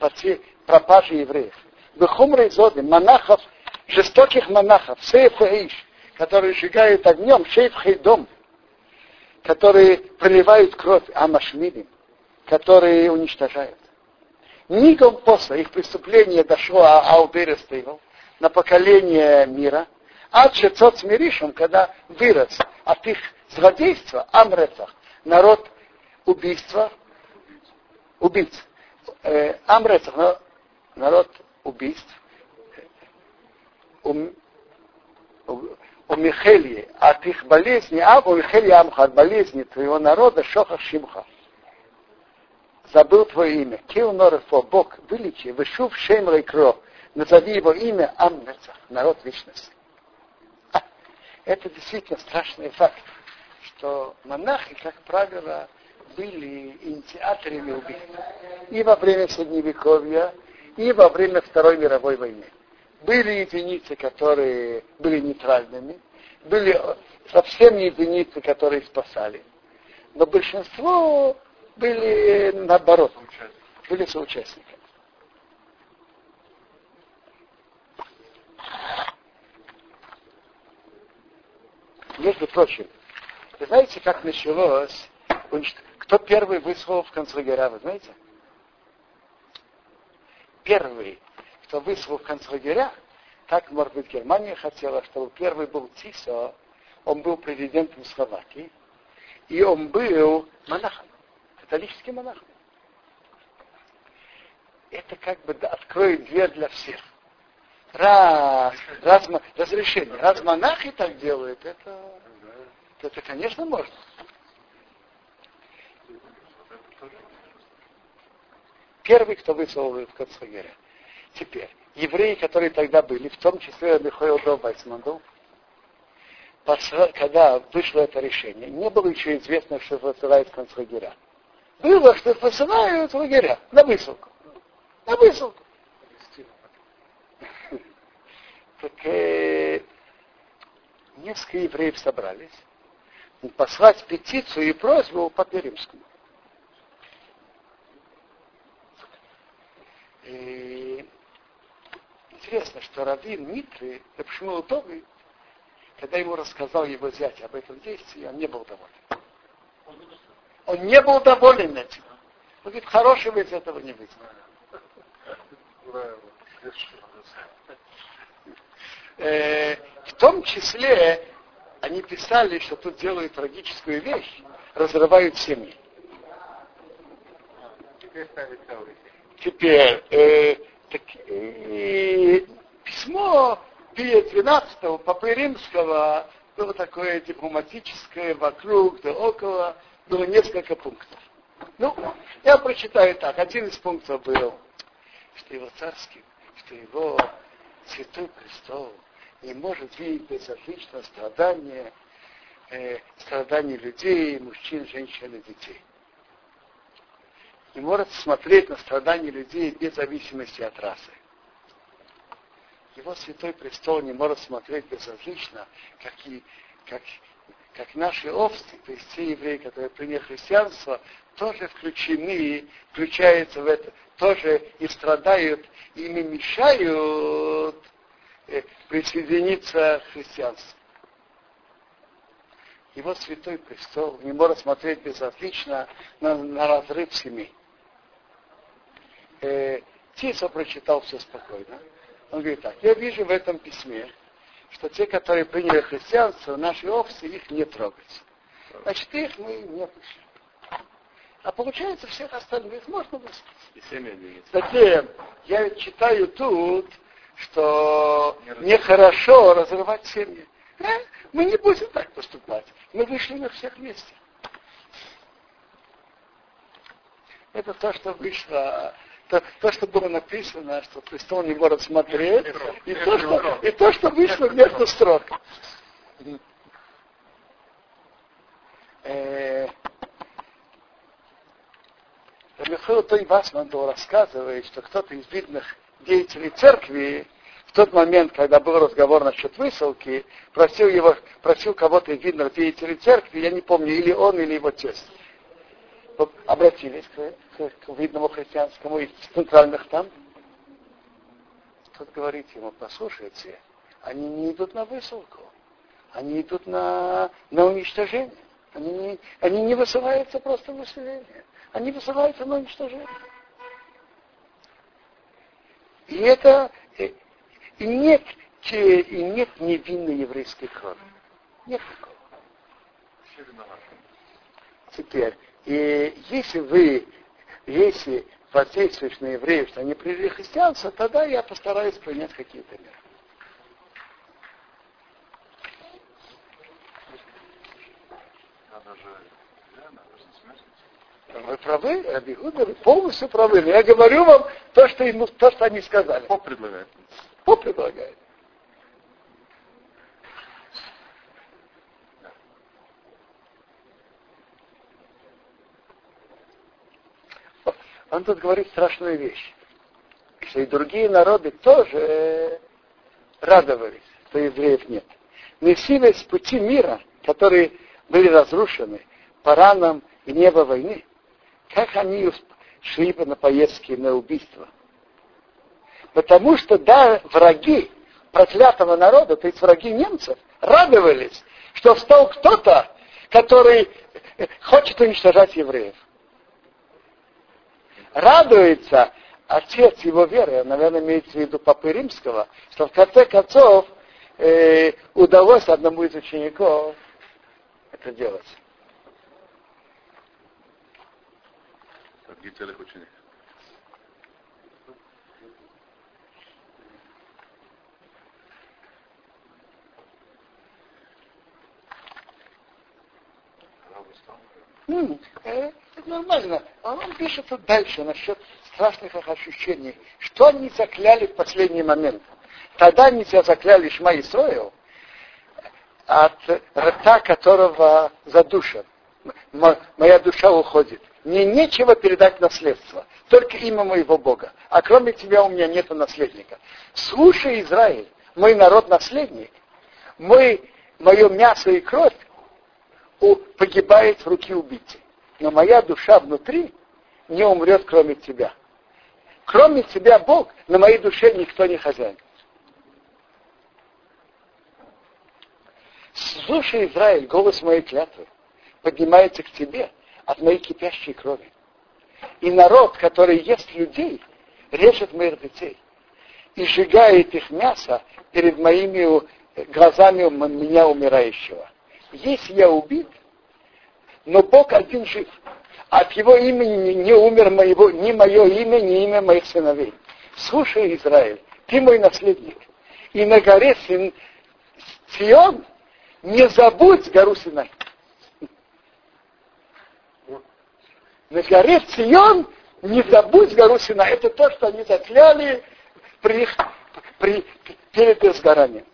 пропажей евреев. Бехумрей зодим, монахов, жестоких монахов, сейф иш, которые сжигают огнем, шейф хейдом, которые проливают кровь амашмидим, которые уничтожают. Нигом после их преступления дошло Аудерестейвал на поколение мира, а Чецот с Миришем, когда вырос от их злодейства, Амрецах, народ убийства, убийц. Э, Амрецах, народ убийств, у, у, у Михелии от их болезни, а у Михелии Амха от болезни твоего народа Шоха Шимха забыл твое имя. Кил Норефо, Бог, вылечи, вышув шем кро, назови его имя Амнецах, народ вечности. А, это действительно страшный факт, что монахи, как правило, были инициаторами убийств. И во время Средневековья, и во время Второй мировой войны. Были единицы, которые были нейтральными, были совсем единицы, которые спасали. Но большинство были наоборот, были соучастниками. Между прочим, вы знаете, как началось, кто первый выслал в концлагеря, вы знаете? Первый, кто выслал в концлагеря, так, может быть, Германия хотела, чтобы первый был Тисо, он был президентом Словакии, и он был монахом католический монах. Это как бы откроет дверь для всех. Раз, раз, разрешение. Раз монахи так делают, это, это, конечно, можно. Первый, кто высовывает в концлагеря. Теперь, евреи, которые тогда были, в том числе Михаил Долбайсманду, когда вышло это решение, не было еще известно, что высылают концлагеря было, что посылают в лагеря на высылку. На высылку. Так э, несколько евреев собрались послать петицию и просьбу по Римскому. И интересно, что Равин Митры, почему Тоби, когда ему рассказал его зять об этом действии, он не был доволен. Он не был доволен этим. Он говорит, хорошего из этого не выйдет. Э, в том числе они писали, что тут делают трагическую вещь, разрывают семьи. Теперь э, так, э, письмо Пия 12 Папы Римского было такое дипломатическое вокруг да около, было несколько пунктов. Ну, я прочитаю так. Один из пунктов был, что его царский, что его святой престол не может видеть безотлично страдания, э, страдания людей, мужчин, женщин и детей. Не может смотреть на страдания людей без зависимости от расы. Его святой престол не может смотреть безразлично, как, и, как как наши овцы, то есть те евреи, которые приняли христианство, тоже включены, включаются в это, тоже и страдают, и не мешают э, присоединиться к христианству. Его святой престол не может смотреть безотлично на, на разрыв семей. Э, Тисо прочитал все спокойно. Он говорит так, я вижу в этом письме, что те, которые приняли христианство, наши овцы, их не трогать. Значит, их мы не пустим. А получается, всех остальных можно выслать. И семьи не Затем, я ведь читаю тут, что нехорошо разрывать семьи. Э? Мы не будем так поступать. Мы вышли на всех вместе. Это то, что вышло, то, то что было написано, что престол не может смотреть, и то, что, и то, что вышло между строк. Э, Михаил Той Васман рассказывает, что кто-то из видных деятелей церкви в тот момент, когда был разговор насчет высылки, просил его, просил кого-то из видных деятелей церкви, я не помню, или он, или его тесть. Обратились к, к, к видному христианскому из центральных там. Тот говорит ему, послушайте, они не идут на высылку, они идут на, на уничтожение. Они не, они не высылаются просто в население они высылаются на уничтожение. И это и нет, и нет невинной еврейской крови. Нет такого. Теперь, и если вы, если воздействуешь на евреев, что они приняли христианство, тогда я постараюсь принять какие-то меры. Вы правы, Абигуда, вы полностью правы. Но я говорю вам то, что, ему, то, что они сказали. Поп предлагает. Поп предлагает. Он тут говорит страшную вещь, что и другие народы тоже радовались, что евреев нет. Не все с пути мира, которые были разрушены Параном и небо войны, как они шли на поездки на убийство? Потому что да, враги проклятого народа, то есть враги немцев, радовались, что встал кто-то, который хочет уничтожать евреев. Радуется отец его веры, наверное, имеется в виду Папы Римского, что в конце концов э, удалось одному из учеников это делать. Целых это нормально. А он пишет тут дальше насчет страшных ощущений. Что они закляли в последний момент? Тогда они тебя закляли Шма Исроил, от рта которого задушен. Моя душа уходит. Мне нечего передать наследство, только имя моего Бога. А кроме тебя у меня нет наследника. Слушай, Израиль, мой народ наследник, мой, мое мясо и кровь погибает в руки убийцы. Но моя душа внутри не умрет, кроме тебя. Кроме тебя, Бог, на моей душе никто не хозяин. Слушай, Израиль, голос моей клятвы поднимается к тебе, от моей кипящей крови. И народ, который ест людей, режет моих детей и сжигает их мясо перед моими глазами меня умирающего. Если я убит, но Бог один жив. От его имени не умер моего, ни мое имя, ни имя моих сыновей. Слушай, Израиль, ты мой наследник. И на горе Сион не забудь гору Синай. на горе Цион не забудь гору Сина. Это то, что они закляли при, при, перед изгоранием.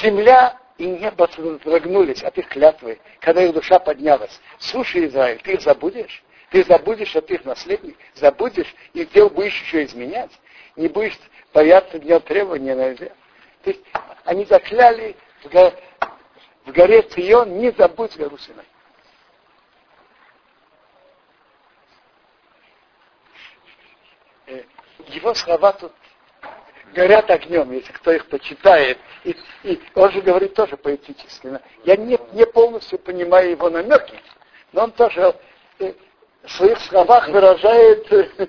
Земля и небо содрогнулись от их клятвы, когда их душа поднялась. Слушай, Израиль, ты их забудешь? Ты забудешь, что ты их наследник? Забудешь и дел будешь еще изменять? Не будешь бояться дня требования на земле? То есть они закляли в, го, в горе Цион, не забудь гору Синай. его слова тут горят огнем, если кто их почитает. И, и он же говорит тоже поэтически. Я не, не полностью понимаю его намеки, но он тоже э, в своих словах выражает э, [laughs]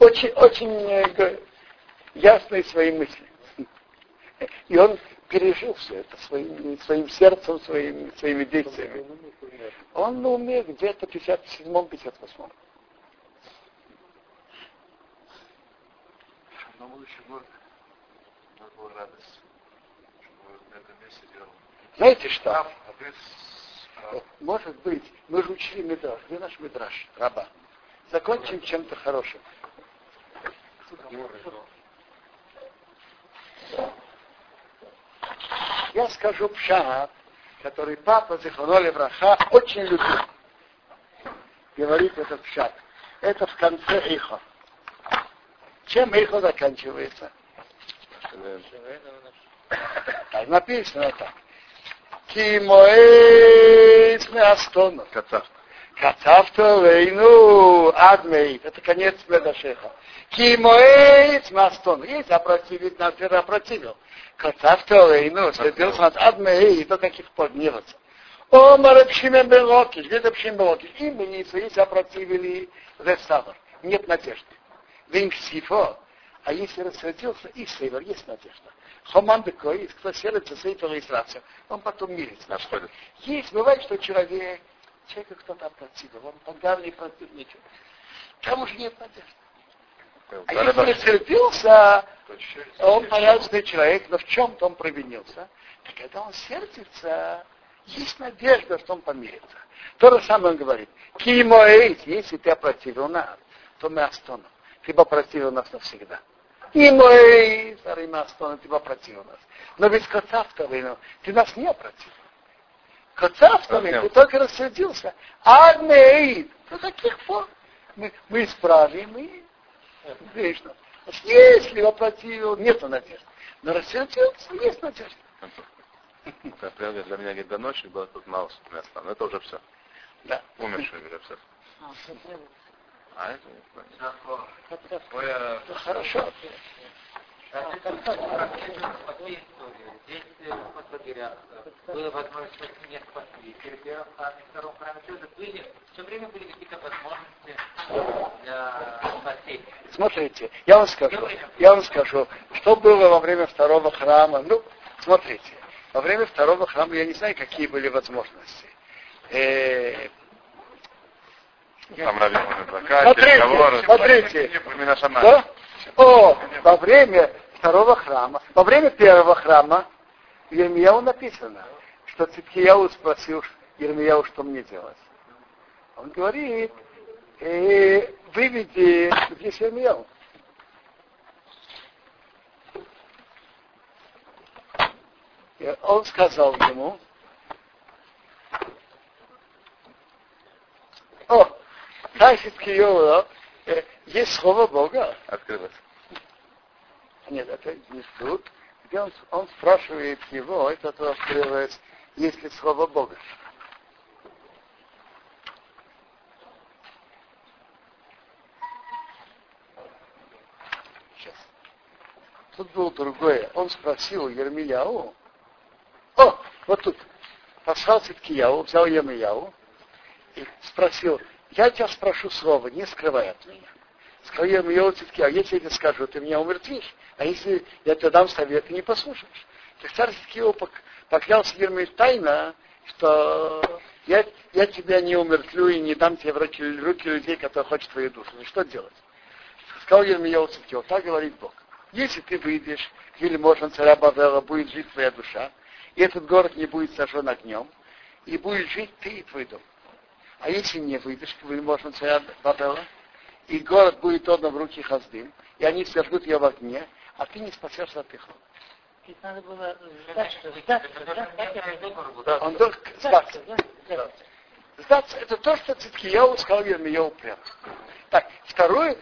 очень, очень э, ясные свои мысли. И он пережил все это своим, своим сердцем, своим, своими действиями. Он на где-то в 57-м, 58-м. Но лучше бы была радость, чтобы этом месте делал. Знаете что? А без. Может быть, мы же учили Мидраш. Где наш Мидраш? Раба. Закончим чем-то хорошим. Я скажу пшат, который папа Зихоноли Браха очень любил. Говорит этот пшат. Это в конце Ихо. Чем Ихо заканчивается? Так написано так. Кимоэйс Меастона. Кацав. Кацавто лейну адмейт. Это конец Медашеха. Кимоэйс Меастона. Есть опротивить, нас это опротивил. Кацавто лейну. Следил нас адмейт. До каких пор гневаться. О, Марапшимен Белокиш. Где Рапшимен Белокиш? Имени свои опротивили Весавр. Нет надежды. Винксифо. А если рассердился, и север, есть надежда. Хоман Бекой, кто сердится, сейфер и сраться, он потом мирится. Находит. Есть, бывает, что человек, человека кто-то опротивил, он подал не противничал. Там уже нет надежды. А если рассердился, он порядочный человек, но в чем-то он провинился, то когда он сердится, есть надежда, что он помирится. То же самое он говорит. Кимоэйт, если ты опротивил нас, то мы остановим. Ты бы опротивил нас навсегда. И мой старый Мастон, ты бы опротивил нас. Но ведь Коцавтовый, ну, ты нас не опротивил. Коцавтовый, ты только рассердился. Адмеид, до каких пор мы, мы исправим и грешно. Если опротивил, нету надежды. Но рассердился, есть надежда. Например, для меня до ночи было тут мало места. Но это уже все. Да. Умершие уже все. А это не хорошо. Здесь в лагерях была возможность не спасли. В первом храме, втором храме тоже были, все время были какие-то возможности для спасения. Смотрите, я вам скажу, я вам скажу, что было во время второго храма. Ну, смотрите, во время второго храма я не знаю, какие были возможности. Там Смотрите, смотрите. Да? О, во время второго храма, во время первого храма в Ермияу написано, что Циткияу спросил Ермияу, что мне делать. Он говорит, э, выведи здесь Ермияу. И он сказал ему, о, Тайфит Киова, э, есть слово Бога. Открылась. Нет, это не тут. Где он, он спрашивает его, это то открывается, есть ли слово Бога. Сейчас. Тут было другое. Он спросил Ермияу. О, вот тут. Послал Циткияу, взял Ермияу и спросил, я тебя спрошу слово, не скрывай от меня. Сказал Ермияу Циткияу, если я тебе скажу, ты меня умертвишь. А если я тебе дам совет, ты не послушаешь. Так царь Циткияу поклялся Ермию тайно, что я, я тебя не умертвлю и не дам тебе в руки, руки людей, которые хотят твою душу. Ну что делать? Сказал Ермияу Циткияу, так говорит Бог. Если ты выйдешь, или можно царя Бавела, будет жить твоя душа, и этот город не будет сожжен огнем, и будет жить ты и твой дом. А если не выйдешь, вы можно царя Бавела, и город будет отдан в руки Хаздым, и они сожгут ее в огне, а ты не спасешься от их рук. Ведь надо было что ждать, ждать. Он должен сдаться. Сдаться, это то, что Циткияу сказал Ермияу прямо. Так, второе,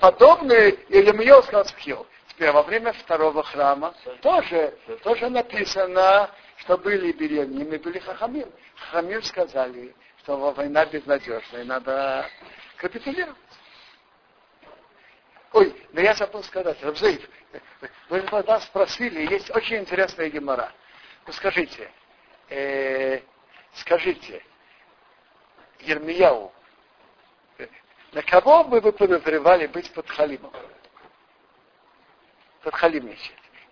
подобное Ермияу сказал Циткияу. Теперь во время второго храма тоже, тоже написано, что были беременными, были хахамим. Хахамим сказали, что война безнадежная, надо капитулировать. Ой, но я забыл сказать, Рабзаид, вы нас спросили, есть очень интересная гемора. Ну скажите, э, скажите, Ермияу, э, на кого бы вы подозревали быть под халимом?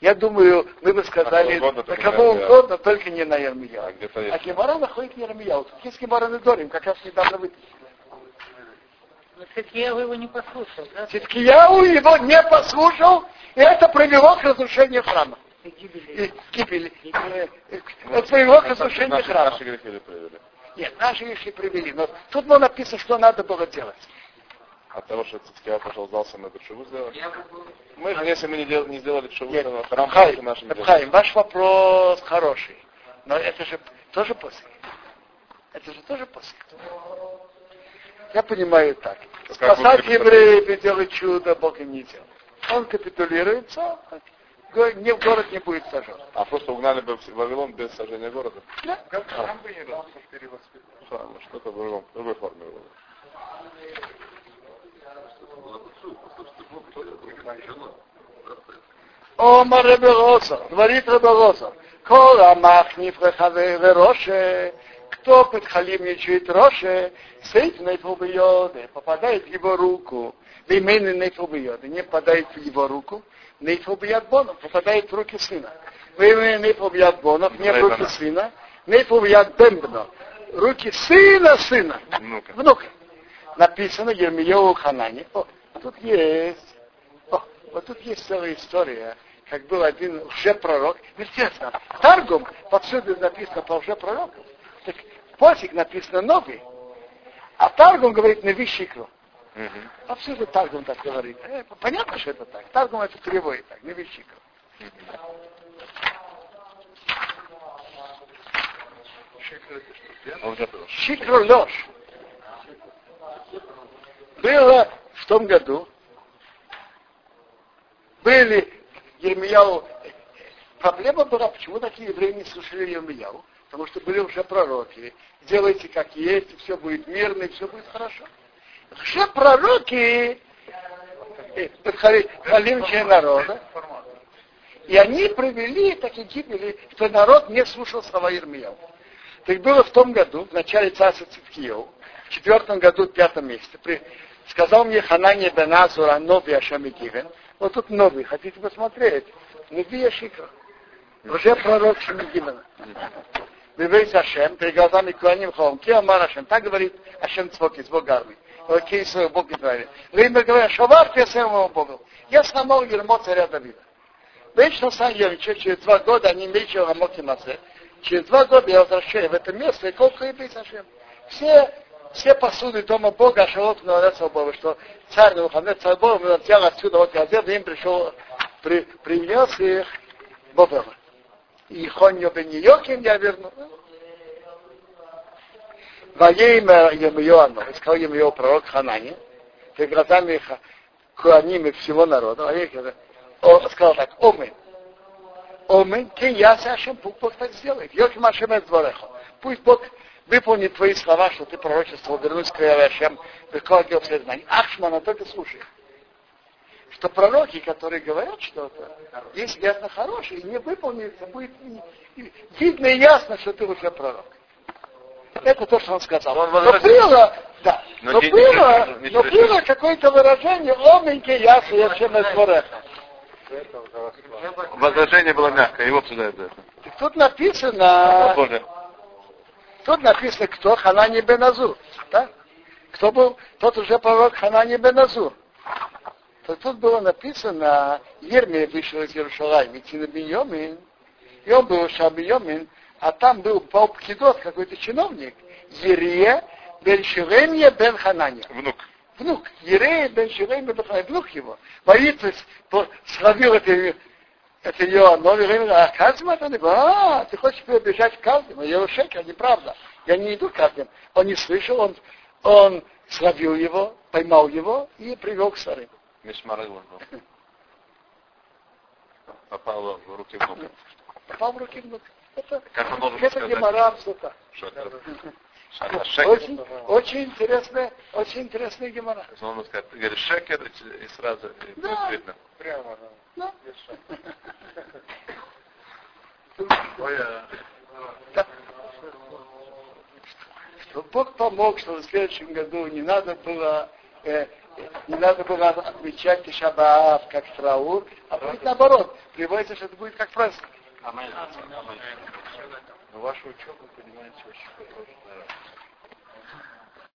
Я думаю, мы бы сказали, на кого угодно, только не на Ермияу. А А. Гемора находит Ермияу. Тут есть Гемора Недорим, как раз недавно вытащили. Но Цитьеву его не послушал, да? Циткияу его не послушал, и это привело к разрушению храма. И гибели. И гибели. Это привело к разрушению Наши, храма. наши грехи привели. Нет, наши вещи привели. Но тут было написано, что надо было делать. От того, что Цицкия пошел, сдался. Я бы был Мы же, если мы не, дел, не сделали Нет, то храм Хайм, будет нашим делом. Хайм, ваш вопрос хороший. Но это же тоже после. Это же тоже после. Я понимаю так. Как Бог Спасать евреев и делать чудо Бог им не делал. Он капитулируется, не, город не будет сожжен. А просто угнали бы в Вавилон без сожжения города. Там бы не Правильно, Что-то в другом, в другой форме было. Ома Ребероза, говорит Ребероза, Кола махнив рехаве вероше, кто подхалимничает роше, сейт нейфубиоды, попадает в его руку, вимены нейфубиоды, не попадает в его руку, нейфубият бонов, попадает в руки сына. Вимены нейфубият бонов, не в руки сына, нейфубият бембно, руки сына сына, внука. Написано Ермиеву Ханане. Тут есть. О, вот тут есть целая история, как был один лжепророк. Естественно, Таргум повсюду написано по лжепророкам. Так посик написано новый. А Таргум говорит на вещикру. Мгм. Повсюду Таргум так говорит. Э, понятно, что это так. Таргум это переводит так, на вещикру. Он уже был. Щикру ложь. Было в том году, были Ермияу, проблема была, почему такие евреи не слушали Ермияу, потому что были уже пророки, делайте как есть, все будет мирно, и все будет хорошо. Все пророки э, халимчие народа, и они привели такие гибели, что народ не слушал слова Ермияу. Так было в том году, в начале царства Циткиев, в четвертом году, в пятом месяце, при, сказал мне Ханани бен Азура, новый Ашем и Гивен. Вот тут новый, хотите посмотреть? Неби Шикра. Уже пророк Шемигимена. Бивейс Ашем, перед глазами Куаним Холм. Ки Амар Ашем. Так говорит Ашем Цвокис, Бог армии. Окей, свой Бог Израиля. Время говорят, Шавар я своему Богу. Я сломал ермо царя Давида. Вечно сам я, через два года они мечу Рамоки Масе. Через два года я возвращаю в это место, и колко и. Все, все посуды дома Бога, Шалот Бога, что царь Мухаммед, царь Бога, взял отсюда вот газет, и им пришел, при, принес их Бога. И Хоньо бен Йоким я верну. Воеймер Емьоану, сказал Емьо пророк Ханани, перед глазами Куаним и всего народа, а я сказал так, Омын, Омын, кен я Ашем, пусть Бог так сделает. Йоким Ашем эт двореха. Пусть Бог выполнит твои слова, что ты пророчествовал, вернусь к Ашем, выкладывал все знания. Ахшмана, только слушай. Что пророки, которые говорят что-то, если ясно хорошее, и не выполнится, будет видно и ясно, что ты уже пророк. Это то, что он сказал. Он Но было, да, Но но было, не- но было какое-то выражение, оменьки, ясно, я чем это. Возражение было мягкое, его обсуждают за это. Так тут написано, Боже. Тут написано, кто Ханани бен Азур. Да? Кто был, тот уже пророк Ханани бен Азур. То тут было написано, Ермия вышел из Иерушалайма, идти на Беньомин, и он был Шабиомин, а там был Пауп Кидот, какой-то чиновник, Ерия бен Шеремия бен Ханания. Внук. Внук, Ерея бен Шеремия бен внук его. Боится, словил это это ее новый время, а Казим это не а, ты хочешь перебежать к Казиму, я шекер, неправда. Я не иду к Казиму. Он не слышал, он, он словил его, поймал его и привел к старым. Мишмарыл был. Попал в руки внука. Попал в руки внука. Это, Как он должен это? Гемора? А шекер. Очень, очень интересная, очень интересная Гемора. Он сказать, ты говоришь шекер, и сразу Да. видно. Прямо, Да. Ой, а Да. Что Бог помог, что в следующем году не надо было э, не надо было отмечать Тишабаав как траур, а будет наоборот. Приводится, что это будет как праздник. Но ваша учеба, понимаете, очень хорошая.